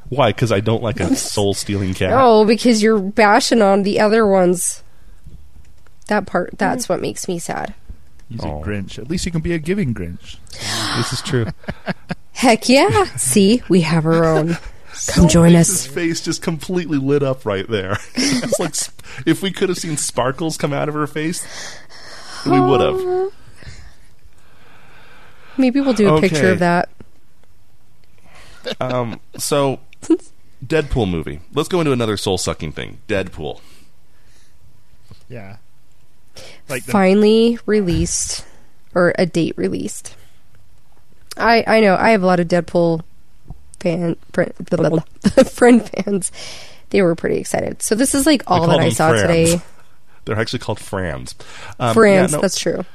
Why? Because I don't like a soul stealing cat. Oh, because you're bashing on the other ones. That part, that's what makes me sad. He's Oh. a Grinch. At least you can be a giving Grinch. This is true. Heck yeah. See, we have our own. Come join us. His face just completely lit up right there. it's like sp- if we could have seen sparkles come out of her face, we would have. Maybe we'll do a picture of that. Um, so, Deadpool movie. Let's go into another soul sucking thing. Deadpool. Yeah. Like the, Finally released, or a date released. I I know I have a lot of Deadpool fan friend, blah, blah, blah, friend fans. They were pretty excited. So this is like all that I saw Frans. today. They're actually called Frans. Um, Friends, yeah, no, that's true.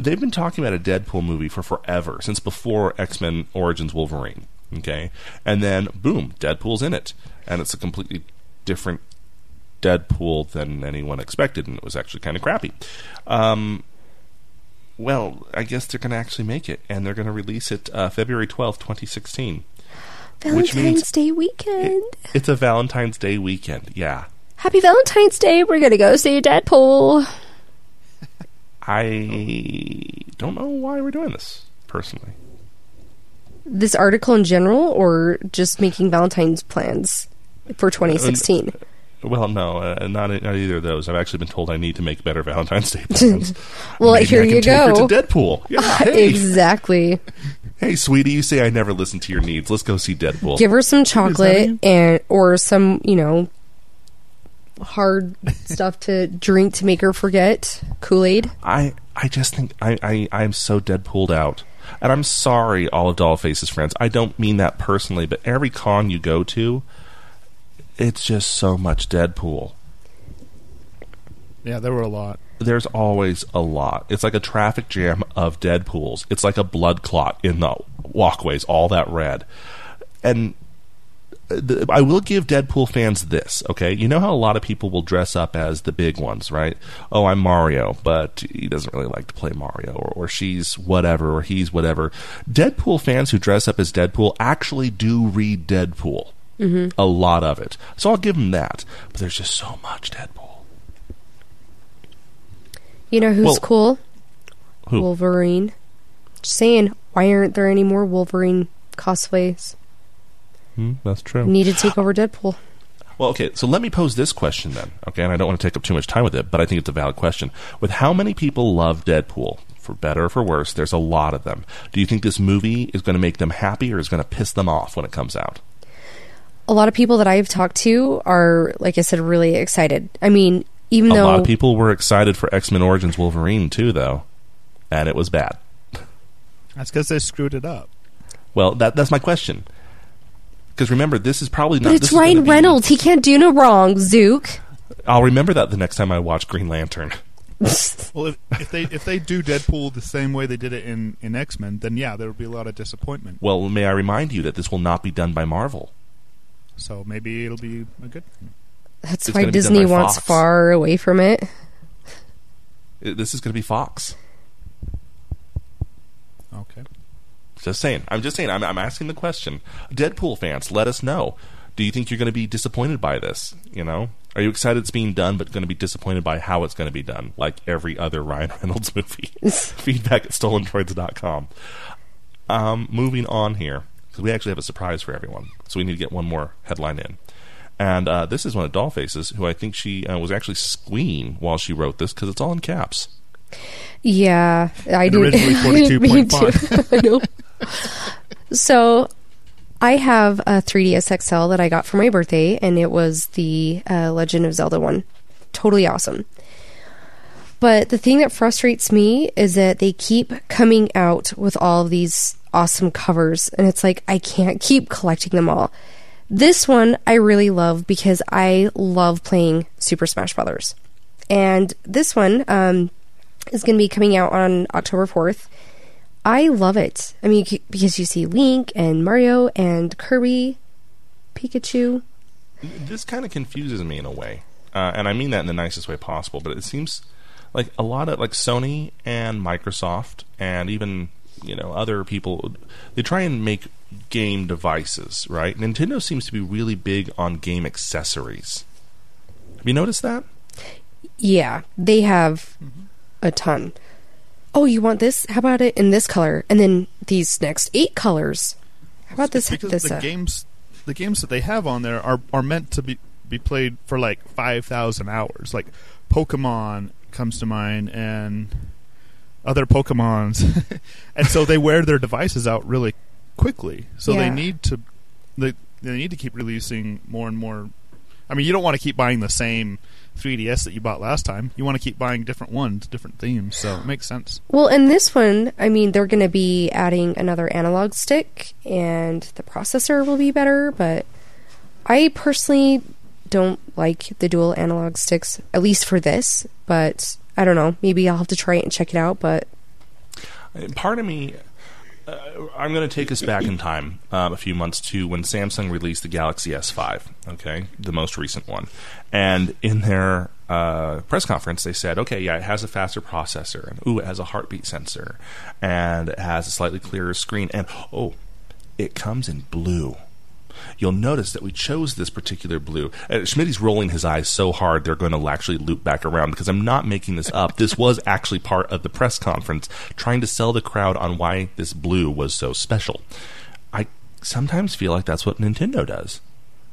They've been talking about a Deadpool movie for forever, since before X Men Origins Wolverine. Okay, and then boom, Deadpool's in it, and it's a completely different Deadpool than anyone expected, and it was actually kind of crappy. Um, well, I guess they're going to actually make it, and they're going to release it uh, February twelfth, twenty sixteen. Valentine's Day weekend. It's a Valentine's Day weekend. Yeah, Happy Valentine's Day. We're gonna go see Deadpool. I don't know why we're doing this personally. This article in general, or just making Valentine's plans for 2016. Well, no, uh, not, not either of those. I've actually been told I need to make better Valentine's Day plans. Well, Maybe here I can you take her go. to Deadpool. Yeah, hey, Exactly. hey, sweetie, you say I never listen to your needs. Let's go see Deadpool. Give her some chocolate and or some, you know, hard stuff to drink to make her forget. Kool Aid. I, I just think I, I, I'm so Deadpooled out. And I'm sorry, all of Dollface's friends. I don't mean that personally, but every con you go to, it's just so much Deadpool. yeah, there were a lot. there's always a lot. It's like a traffic jam of Deadpools. It's like a blood clot in the walkways, all that red. And the, I will give Deadpool fans this, okay? You know how a lot of people will dress up as the big ones, right? Oh, I'm Mario, but he doesn't really like to play Mario, or, or she's whatever, or he's whatever. Deadpool fans who dress up as Deadpool actually do read Deadpool. Mm-hmm. A lot of it. So I'll give them that. But there's just so much Deadpool. You know who's Well, cool? Who? Wolverine. Just saying, why aren't there any more Wolverine cosplays? Hmm, that's true. Need to take over Deadpool. Well, okay, so let me pose this question then, okay? And I don't want to take up too much time with it, but I think it's a valid question. With how many people love Deadpool, for better or for worse, there's a lot of them. Do you think this movie is going to make them happy or is going to piss them off when it comes out? A lot of people that I've talked to are, like I said, really excited. I mean, even A though A lot of people were excited for X Men Origins Wolverine too, though, and it was bad. That's because they screwed it up. Well, that that's my question. Because remember, this is probably not. But it's is gonna Ryan be- Reynolds. He can't do no wrong, Zook. I'll remember that the next time I watch Green Lantern. Well, if, if they if they do Deadpool the same way they did it in, in X Men, then yeah, there will be a lot of disappointment. Well, may I remind you that this will not be done by Marvel. So maybe it'll be a good. That's It's why gonna be done Disney wants Fox. far away from it. It- This is going to be Fox. Okay. Just saying. I'm just saying. I'm, I'm asking the question. Deadpool fans, let us know. Do you think you're going to be disappointed by this? You know, are you excited it's being done, but going to be disappointed by how it's going to be done, like every other Ryan Reynolds movie? Feedback at stolendroids.com. Um, moving on here, because we actually have a surprise for everyone, so we need to get one more headline in. And uh, this is one of Dollface's, who I think she uh, was actually squeeing while she wrote this because it's all in caps. Yeah, I And do. originally Me 42.5. too. I know. So, I have a 3DS XL that I got for my birthday, and it was the uh, Legend of Zelda one. Totally awesome. But the thing that frustrates me is that they keep coming out with all of these awesome covers, and it's like I can't keep collecting them all. This one I really love because I love playing Super Smash Brothers, and this one um, is going to be coming out on October fourth. I love it. I mean, because you see Link and Mario and Kirby, Pikachu. This kind of confuses me in a way, uh, and I mean that in the nicest way possible. But it seems like a lot of like Sony and Microsoft and even you know other people they try and make game devices, right? Nintendo seems to be really big on game accessories. Have you noticed that? Yeah, they have mm-hmm. A ton. Oh, you want this? How about it in this color? And then these next eight colors. How about this? Because this, the uh, games, the games that they have on there are are meant to be be played for like five thousand hours. Like Pokemon comes to mind, and other Pokemons, and so they wear their devices out really quickly. So Yeah. they need to they they need to keep releasing more and more. I mean, you don't want to keep buying the same 3DS that you bought last time. You want to keep buying different ones, different themes. So it makes sense. Well, in this one, I mean, they're going to be adding another analog stick, and the processor will be better. But I personally don't like the dual analog sticks, at least for this. But I don't know. Maybe I'll have to try it and check it out. But part of me uh, i'm going to take us back in time um, a few months to when samsung released the galaxy s5 okay? The most recent one. And in their uh, press conference they said okay yeah it has a faster processor and ooh it has a heartbeat sensor and it has a slightly clearer screen and oh it comes in blue you'll notice that we chose this particular blue. Uh, Schmidt's rolling his eyes so hard they're going to actually loop back around because I'm not making this up. this was actually part of the press conference trying to sell the crowd on why this blue was so special. I sometimes feel like that's what Nintendo does.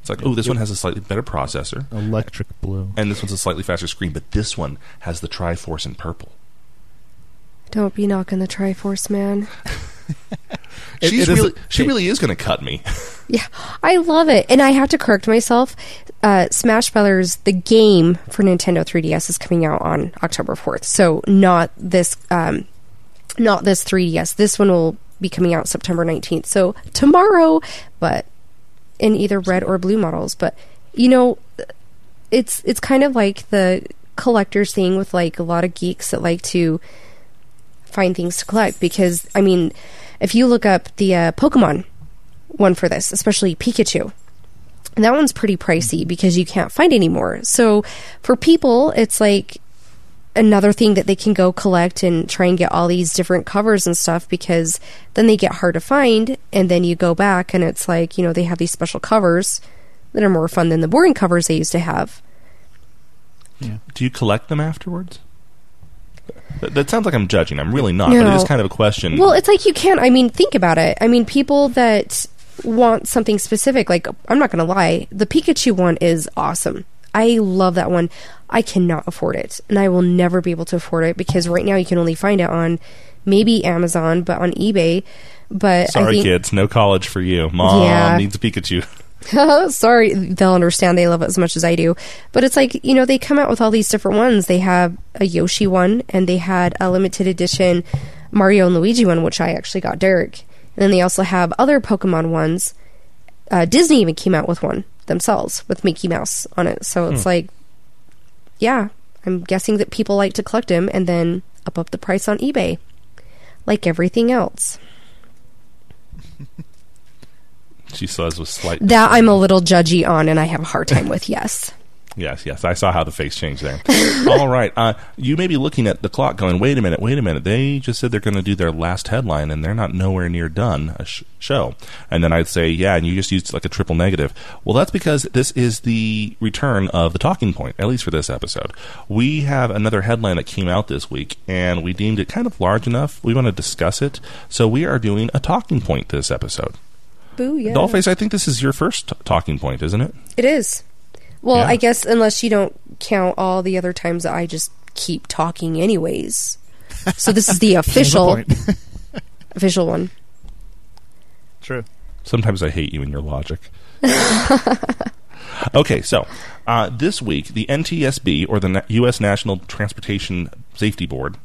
It's like, oh, this one has a slightly better processor, Electric blue. and this one's a slightly faster screen, but this one has the Triforce in purple. Don't be knocking the Triforce, man. It- She's it is- really, she hey. really is going to cut me. Yeah, I love it. And I have to correct myself. Uh, Smash Brothers, the game for Nintendo 3DS, is coming out on October 4th. So not this, um, not this 3DS. This one will be coming out September 19th. So tomorrow, but in either red or blue models. But you know, it's it's kind of like the collector's thing with like a lot of geeks that like to find things to collect because I mean, if you look up the uh, Pokemon one for this, especially Pikachu. That one's pretty pricey because you can't find anymore. So for people, it's like another thing that they can go collect and try and get all these different covers and stuff because then they get hard to find and then you go back and it's like, you know, they have these special covers that are more fun than the boring covers they used to have. Yeah. Do you collect them afterwards? That, that sounds like I'm judging. I'm really not, but it is kind of a question. Well, it's like you can't. I mean, think about it. I mean, people that want something specific, like I'm not going to lie, the Pikachu one is awesome. I love that one. I cannot afford it, and I will never be able to afford it because right now you can only find it on maybe Amazon, but on eBay. But Sorry, think, kids, no college for you. Mom Yeah. needs a Pikachu. Sorry, they'll understand. They love it as much as I do. But it's like, you know, they come out with all these different ones. They have a Yoshi one, and they had a limited edition Mario and Luigi one, which I actually got Derek. And then they also have other Pokemon ones. Uh, Disney even came out with one themselves with Mickey Mouse on it. So it's like, yeah, I'm guessing that people like to collect them and then up up the price on eBay, like everything else. She says with slight. That I'm a little judgy on, and I have a hard time with. Yes. Yes, yes. I saw how the face changed there. All right. Uh, you may be looking at the clock going, wait a minute, wait a minute. They just said they're going to do their last headline and they're not nowhere near done a sh- show. And then I'd say, yeah, and you just used like a triple negative. Well, that's because this is the return of the talking point, at least for this episode. We have another headline that came out this week and we deemed it kind of large enough. We want to discuss it. So we are doing a talking point this episode. Boo, yeah. Dollface, I think this is your first t- talking point, isn't it? It is. Well, Yeah. I guess unless you don't count all the other times that I just keep talking anyways. So this is the official official one. True. Sometimes I hate you and your logic. okay, so uh, this week, the NTSB, or the Na- U.S. National Transportation Safety Board,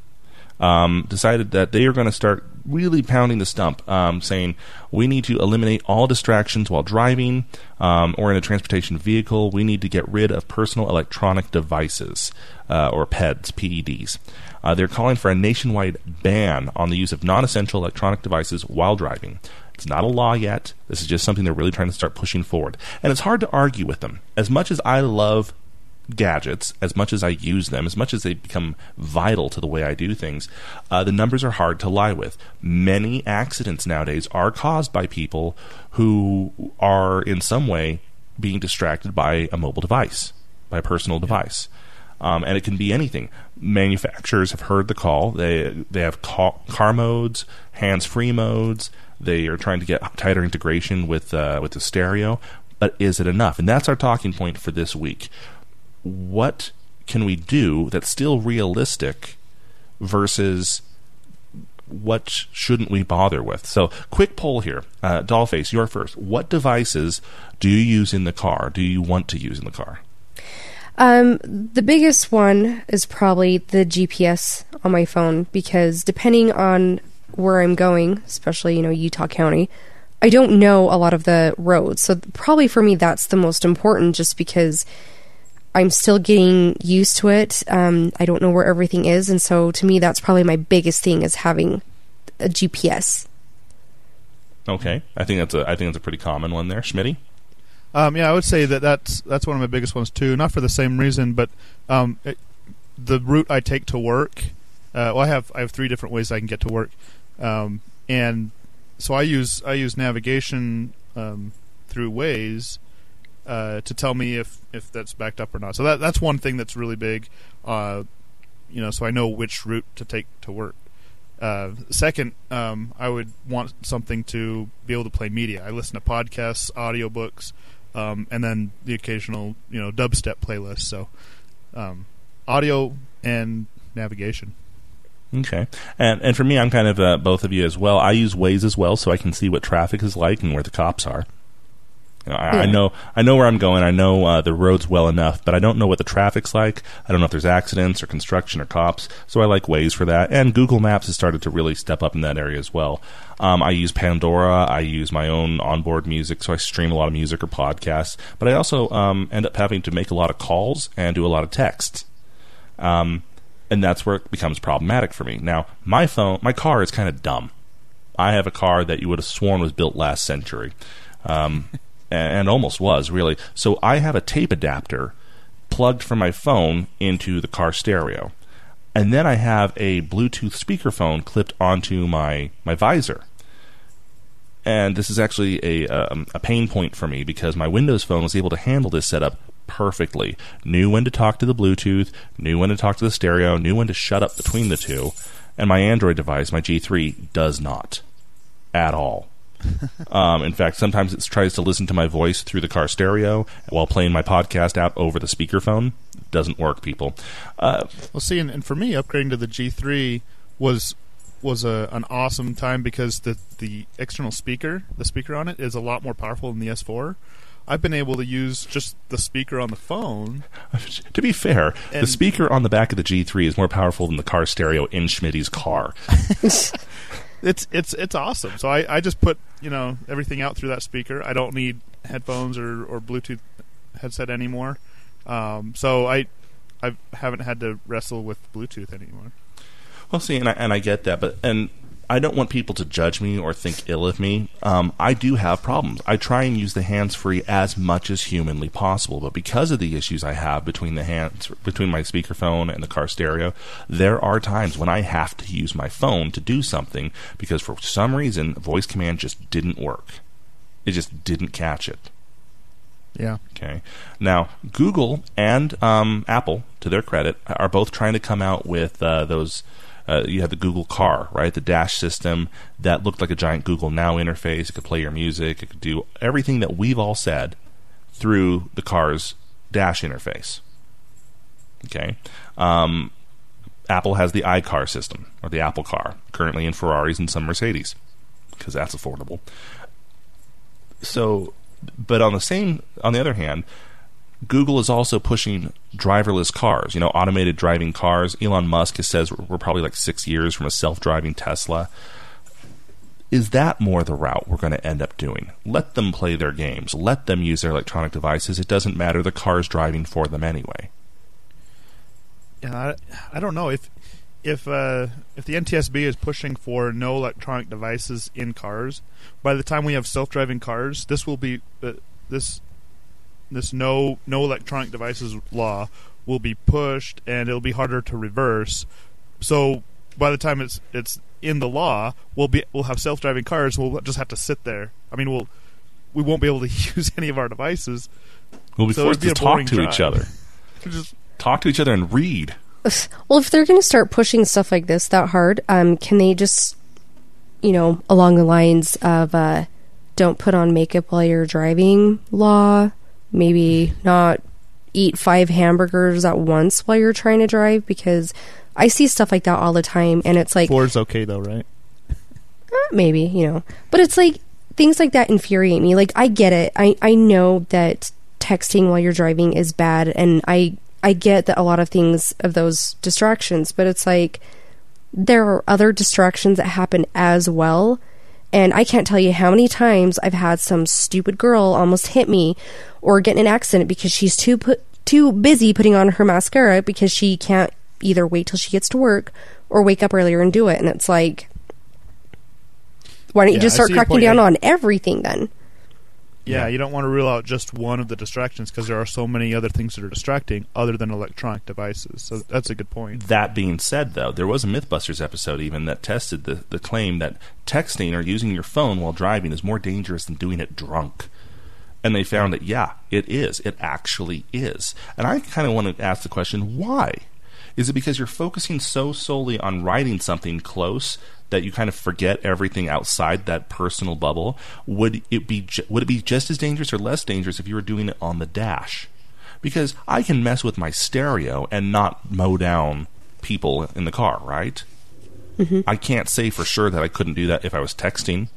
um, decided that they are going to start really pounding the stump, um, saying we need to eliminate all distractions while driving um, or in a transportation vehicle. We need to get rid of personal electronic devices, uh, or PEDs, PEDs. Uh, they're calling for a nationwide ban on the use of non essential electronic devices while driving. It's not a law yet. This is just something they're really trying to start pushing forward. And it's hard to argue with them. As much as I love gadgets, as much as I use them, as much as they become vital to the way I do things, uh, the numbers are hard to lie with. Many accidents nowadays are caused by people who are in some way being distracted by a mobile device, by a personal device. Um, and it can be anything. Manufacturers have heard the call. They they have car, car modes, hands free modes. They are trying to get tighter integration with uh, with the stereo. But is it enough? And that's our talking point for this week. What can we do that's still realistic versus what shouldn't we bother with? So, quick poll here. Uh, Dollface, you're first. What devices do you use in the car? Do you want to use in the car? Um, the biggest one is probably the GPS on my phone because depending on where I'm going, especially, you know, Utah County, I don't know a lot of the roads. So probably for me that's the most important just because I'm still getting used to it. Um, I don't know where everything is, and so to me that's probably my biggest thing is having a GPS. Okay, I think that's a I think that's a pretty common one there, Schmitty. Um, yeah, I would say that that's that's one of my biggest ones too. Not for the same reason, but um, it, the route I take to work. Uh, well, I have I have three different ways I can get to work, um, and so I use I use navigation um, through Waze uh, to tell me if, if that's backed up or not. So that that's one thing that's really big. Uh, you know, so I know which route to take to work. Uh, second, um, I would want something to be able to play media. I listen to podcasts, audiobooks, um, and then the occasional you know dubstep playlist. So um, audio and navigation. Okay, and and for me, I'm kind of uh, both of you as well. I use Waze as well, so I can see what traffic is like and where the cops are. I, I, know I know where I'm going. I know uh, the roads well enough, but I don't know what the traffic's like. I don't know if there's accidents or construction or cops. So I like Waze for that. And Google Maps has started to really step up in that area as well. Um, I use Pandora. I use my own onboard music, so I stream a lot of music or podcasts. But I also um, end up having to make a lot of calls and do a lot of texts. Um, and that's where it becomes problematic for me. Now, my phone, my car is kind of dumb. I have a car that you would have sworn was built last century. Um, and almost was really. So I have a tape adapter plugged from my phone into the car stereo. And then I have a Bluetooth speakerphone clipped onto my, my visor. And this is actually a, um, a pain point for me because my Windows phone was able to handle this setup perfectly. Knew when to talk to the Bluetooth, knew when to talk to the stereo, knew when to shut up between the two. And my Android device, my G3, does not at all. um, in fact, sometimes it tries to listen to my voice through the car stereo while playing my podcast out over the speakerphone. It doesn't work, people. Uh, well, see, and, and, for me, upgrading to the G3 was was a, an awesome time because the the external speaker, the speaker on it, is a lot more powerful than the S4. I've been able to use just the speaker on the phone. to be fair, the speaker on the back of the G3 is more powerful than the car stereo in Schmitty's car. it's it's it's awesome. So I, I just put you know everything out through that speaker. I don't need headphones or, or Bluetooth headset anymore. Um, so I I haven't had to wrestle with Bluetooth anymore. Well, see, and I, and I get that, but and I don't want people to judge me or think ill of me. Um, I do have problems. I try and use the hands free as much as humanly possible, but because of the issues I have between the hands between my speakerphone and the car stereo, there are times when I have to use my phone to do something because for some reason voice command just didn't work. It just didn't catch it. Yeah. Okay. Now, Google and um, Apple, to their credit, are both trying to come out with uh, those uh, you had the Google Car, right? The dash system that looked like a giant Google Now interface. It could play your music. It could do everything that we've all said through the car's dash interface. Okay. Um, Apple has the iCar system, or the Apple Car, currently in Ferraris and some Mercedes, because that's affordable. so, but on the same, on the other hand, Google is also pushing driverless cars. You know, automated driving cars. Elon Musk says we're probably like six years from a self-driving Tesla. Is that more the route we're going to end up doing? Let them play their games. Let them use their electronic devices. It doesn't matter. The car's driving for them anyway. Yeah, I, I don't know if if uh, if the NTSB is pushing for no electronic devices in cars. By the time we have self-driving cars, this will be uh, this this no no electronic devices law will be pushed, and it'll be harder to reverse. So by the time it's it's in the law, we'll be we'll have self driving cars. We'll just have to sit there. I mean, we'll we won't be able to use any of our devices. We'll be So forced be to talk boring to each other. Just Talk to each other and read. Well, if they're going to start pushing stuff like this that hard, um, can they just, you know, along the lines of uh, don't put on makeup while you're driving law, maybe not eat five hamburgers at once while you're trying to drive? Because I see stuff like that all the time, and it's like, floor's okay though, right? eh, maybe, you know, but it's like things like that infuriate me. Like, I get it. I, I know that texting while you're driving is bad, and I I get that a lot of things of those distractions, but it's like there are other distractions that happen as well. And I can't tell you how many times I've had some stupid girl almost hit me or get in an accident because she's too put too busy putting on her mascara because she can't either wait till she gets to work or wake up earlier and do it. And it's like, why don't you Yeah, just start cracking down I- on everything then? Yeah, Yeah. you don't want to rule out just one of the distractions because there are so many other things that are distracting other than electronic devices. So that's a good point. That being said, though, there was a Mythbusters episode even that tested the, the claim that texting or using your phone while driving is more dangerous than doing it drunk. And they found that, yeah, it is. It actually is. And I kind of want to ask the question why? Is it because you're focusing so solely on writing something close that you kind of forget everything outside that personal bubble? Would it be would it be just as dangerous or less dangerous if you were doing it on the dash? Because I can mess with my stereo and not mow down people in the car, right? Mm-hmm. I can't say for sure that I couldn't do that if I was texting.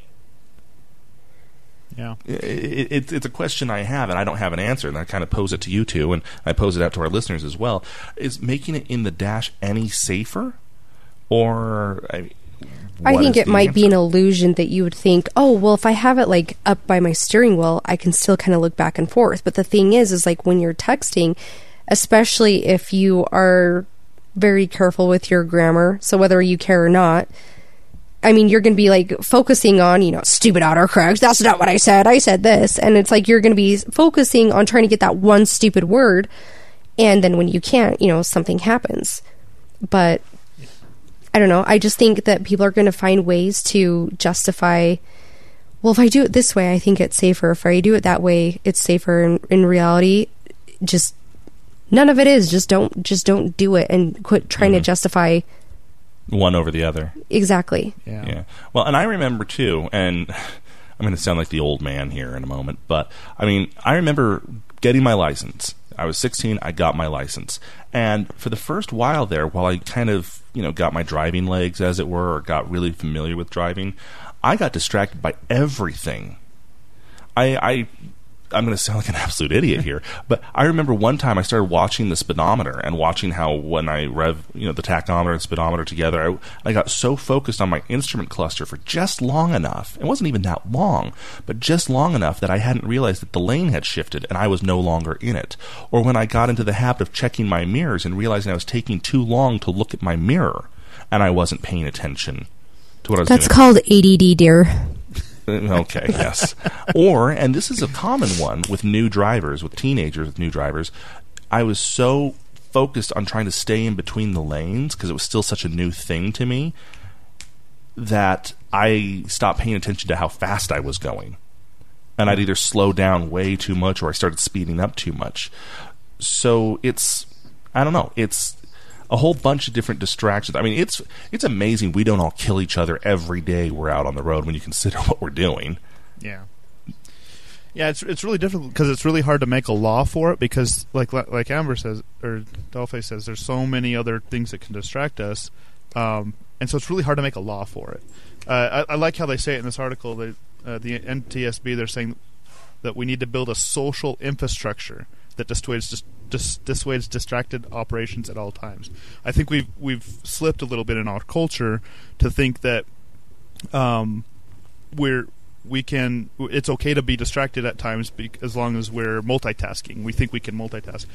Yeah. It, it, it's a question I have, and I don't have an answer. And I kind of pose it to you two, and I pose it out to our listeners as well. Is making it in the dash any safer, or I, I think it might be an illusion that you would think, oh, well, if I have it like up by my steering wheel, I can still kind of look back and forth. But the thing is, is like when you're texting, especially if you are very careful with your grammar, so whether you care or not, I mean, you're going to be like focusing on, you know, stupid autocorrect. That's not what I said. I said this. And it's like you're going to be focusing on trying to get that one stupid word. And then when you can't, you know, something happens. But I don't know. I just think that people are going to find ways to justify. Well, if I do it this way, I think it's safer. If I do it that way, it's safer. In, in reality, just none of it is. Just don't. Just don't do it, and quit trying to mm-hmm. justify one over the other. exactly. Yeah. Yeah. Well, and I remember too, and I'm going to sound like the old man here in a moment, but I mean, I remember getting my license. I was 16, I got my license. And for the first while there, while I kind of, you know, got my driving legs, as it were, or got really familiar with driving, I got distracted by everything. I, I I'm going to sound like an absolute idiot here, but I remember one time I started watching the speedometer and watching how when I rev, you know, the tachometer and speedometer together, I, I got so focused on my instrument cluster for just long enough. It wasn't even that long, but just long enough that I hadn't realized that the lane had shifted and I was no longer in it. Or when I got into the habit of checking my mirrors and realizing I was taking too long to look at my mirror and I wasn't paying attention to what I was That's doing. called ADD, dear. Okay, yes. or, and this is a common one with new drivers, with teenagers with new drivers, I was so focused on trying to stay in between the lanes because it was still such a new thing to me that I stopped paying attention to how fast I was going. And I'd either slow down way too much or I started speeding up too much. So it's, I don't know, it's a whole bunch of different distractions. I mean, it's it's amazing we don't all kill each other every day we're out on the road when you consider what we're doing. Yeah. Yeah, it's it's really difficult because it's really hard to make a law for it because, like like Amber says or Dolphin says, there's so many other things that can distract us, um, and so it's really hard to make a law for it. Uh, I, I like how they say it in this article. They, uh, the NTSB they're saying that we need to build a social infrastructure that dissuades dis- dis- dissuades distracted operations at all times. I think we've we've slipped a little bit in our culture to think that um, we're we can it's okay to be distracted at times be, as long as we're multitasking. We think we can multitask,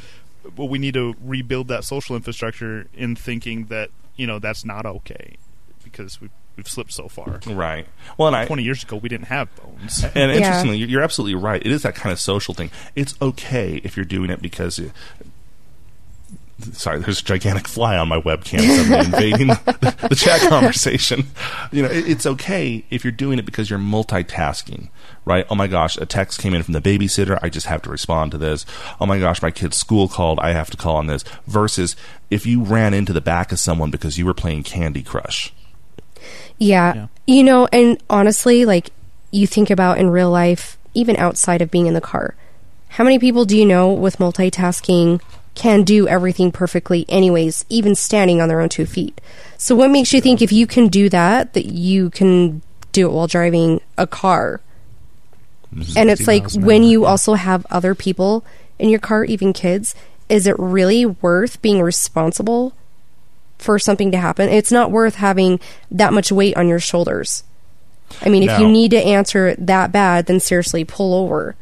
but we need to rebuild that social infrastructure in thinking that you know that's not okay because we've we've slipped so far. Right. Well, and I, Twenty years ago, we didn't have phones. And Yeah. interestingly, you're- you're absolutely right. It is that kind of social thing. It's okay if you're doing it because. It, sorry, there's a gigantic fly on my webcam invading the, the chat conversation. You know, it, it's okay if you're doing it because you're multitasking, right? Oh my gosh, a text came in from the babysitter. I just have to respond to this. Oh my gosh, my kid's school called. I have to call on this. Versus if you ran into the back of someone because you were playing Candy Crush. Yeah. Yeah. You know, and honestly, like you think about in real life, even outside of being in the car, how many people do you know with multitasking can do everything perfectly, anyways, even standing on their own two feet? So, what makes you think if you can do that, that you can do it while driving a car? And it's like when you also have other people in your car, even kids, is it really worth being responsible for something to happen? It's not worth having that much weight on your shoulders. I mean, if you need to answer that bad, then seriously pull over.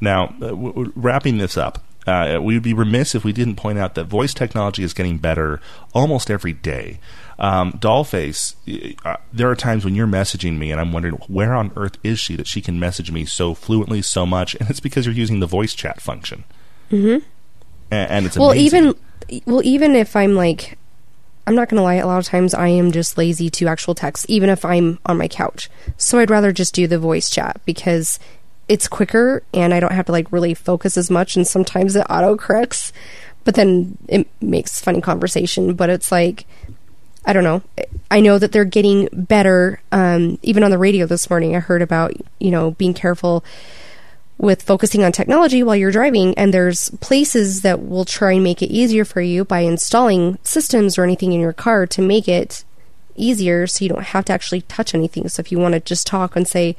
Now, uh, w- w- wrapping this up, uh, we would be remiss if we didn't point out that voice technology is getting better almost every day. Um, Dollface, uh, there are times when you're messaging me and I'm wondering where on earth is she that she can message me so fluently so much, and it's because you're using the voice chat function. Mm-hmm. And, it's Well, amazing. even well, even if I'm like, I'm not gonna lie. A lot of times I am just lazy to actual text, even if I'm on my couch. So I'd rather just do the voice chat because it's quicker and I don't have to like really focus as much. And sometimes it auto corrects, but then it makes funny conversation. But it's like. I don't know. I know that they're getting better. Um, even on the radio this morning, I heard about you know being careful with focusing on technology while you're driving and there's places that will try and make it easier for you by installing systems or anything in your car to make it easier so you don't have to actually touch anything. So if you want to just talk and say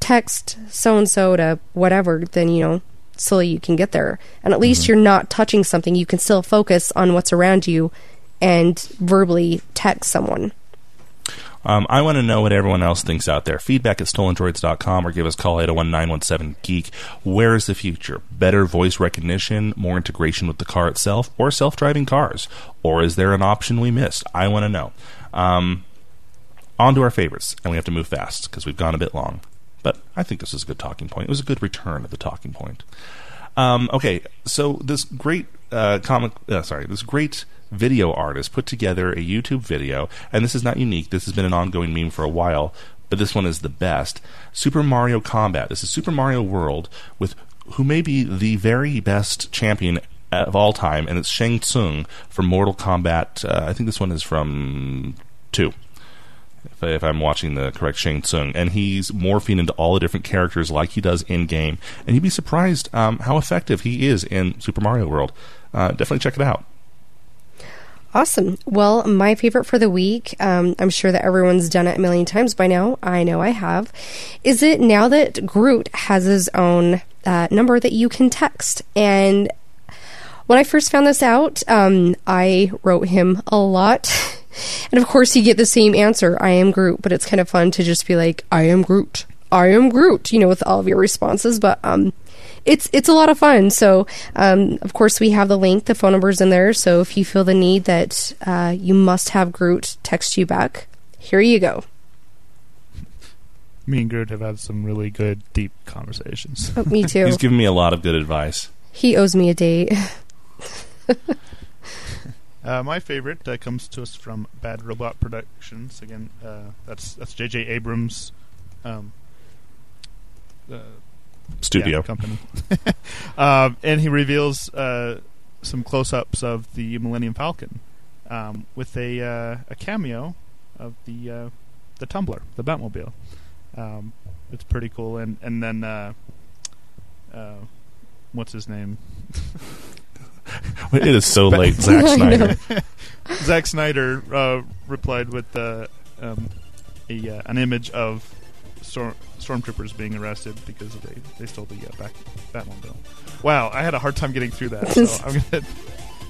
text so and so to whatever then you know so you can get there. And at least mm-hmm. you're not touching something. You can still focus on what's around you and verbally text someone Um, I want to know what everyone else thinks out there. Feedback at stolendroids.com or give us a call 801-917-GEEK. Where is the future? Better voice recognition, more integration with the car itself, or self-driving cars? Or is there an option we missed? I want to know. Um, on to our favorites, and we have to move fast because we've gone a bit long. But I think this is a good talking point. It was a good return of the talking point. Um, okay, so this great uh, comic, uh, sorry, this great video artist put together a YouTube video, and this is not unique. This has been an ongoing meme for a while, but this one is the best. Super Mario Combat. This is Super Mario World with who may be the very best champion of all time, and it's Shang Tsung from Mortal Kombat. Uh, I think this one is from two if, I- if I'm watching the correct Shang Tsung, and he's morphing into all the different characters like he does in game, and you'd be surprised um, how effective he is in Super Mario World. Uh, definitely check it out. Awesome. Well, my favorite for the week, um, I'm sure that everyone's done it a million times by now. I know I have. Is it now that Groot has his own uh, number that you can text? And when I first found this out, um, I wrote him a lot. And of course, you get the same answer I am Groot, but it's kind of fun to just be like, I am Groot. I am Groot, you know, with all of your responses. But um, it's it's a lot of fun. So, um, of course, we have the link, the phone numbers in there. So if you feel the need that uh, you must have Groot text you back, here you go. Me and Groot have had some really good, deep conversations. Oh, me too. He's given me a lot of good advice. he owes me a date. Uh, my favorite uh, comes to us from Bad Robot Productions. Again, uh, that's that's J.J. Abrams' um, uh, Studio. yeah, company, um, and he reveals uh, some close-ups of the Millennium Falcon um, with a uh, a cameo of the uh, the Tumbler, the Batmobile. Um, it's pretty cool, and and then uh, uh, what's his name? It is so late, Zack Snyder. Zack Snyder uh, replied with uh, um, a uh, an image of storm, stormtroopers being arrested because they they stole the uh, back Batmobile. Wow, I had a hard time getting through that. So I'm gonna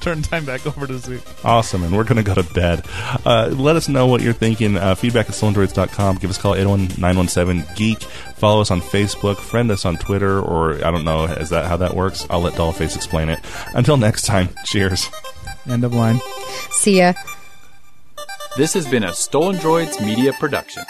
turn time back over to Zook. Awesome, and we're going to go to bed. Uh, let us know what you're thinking. Uh, feedback at stolendroids.com. Give us a call, 801-917-GEEK. Follow us on Facebook. Friend us on Twitter, or I don't know, is that how that works? I'll let Dollface explain it. Until next time, cheers. End of line. See ya. This has been a Stolen Droids Media Production.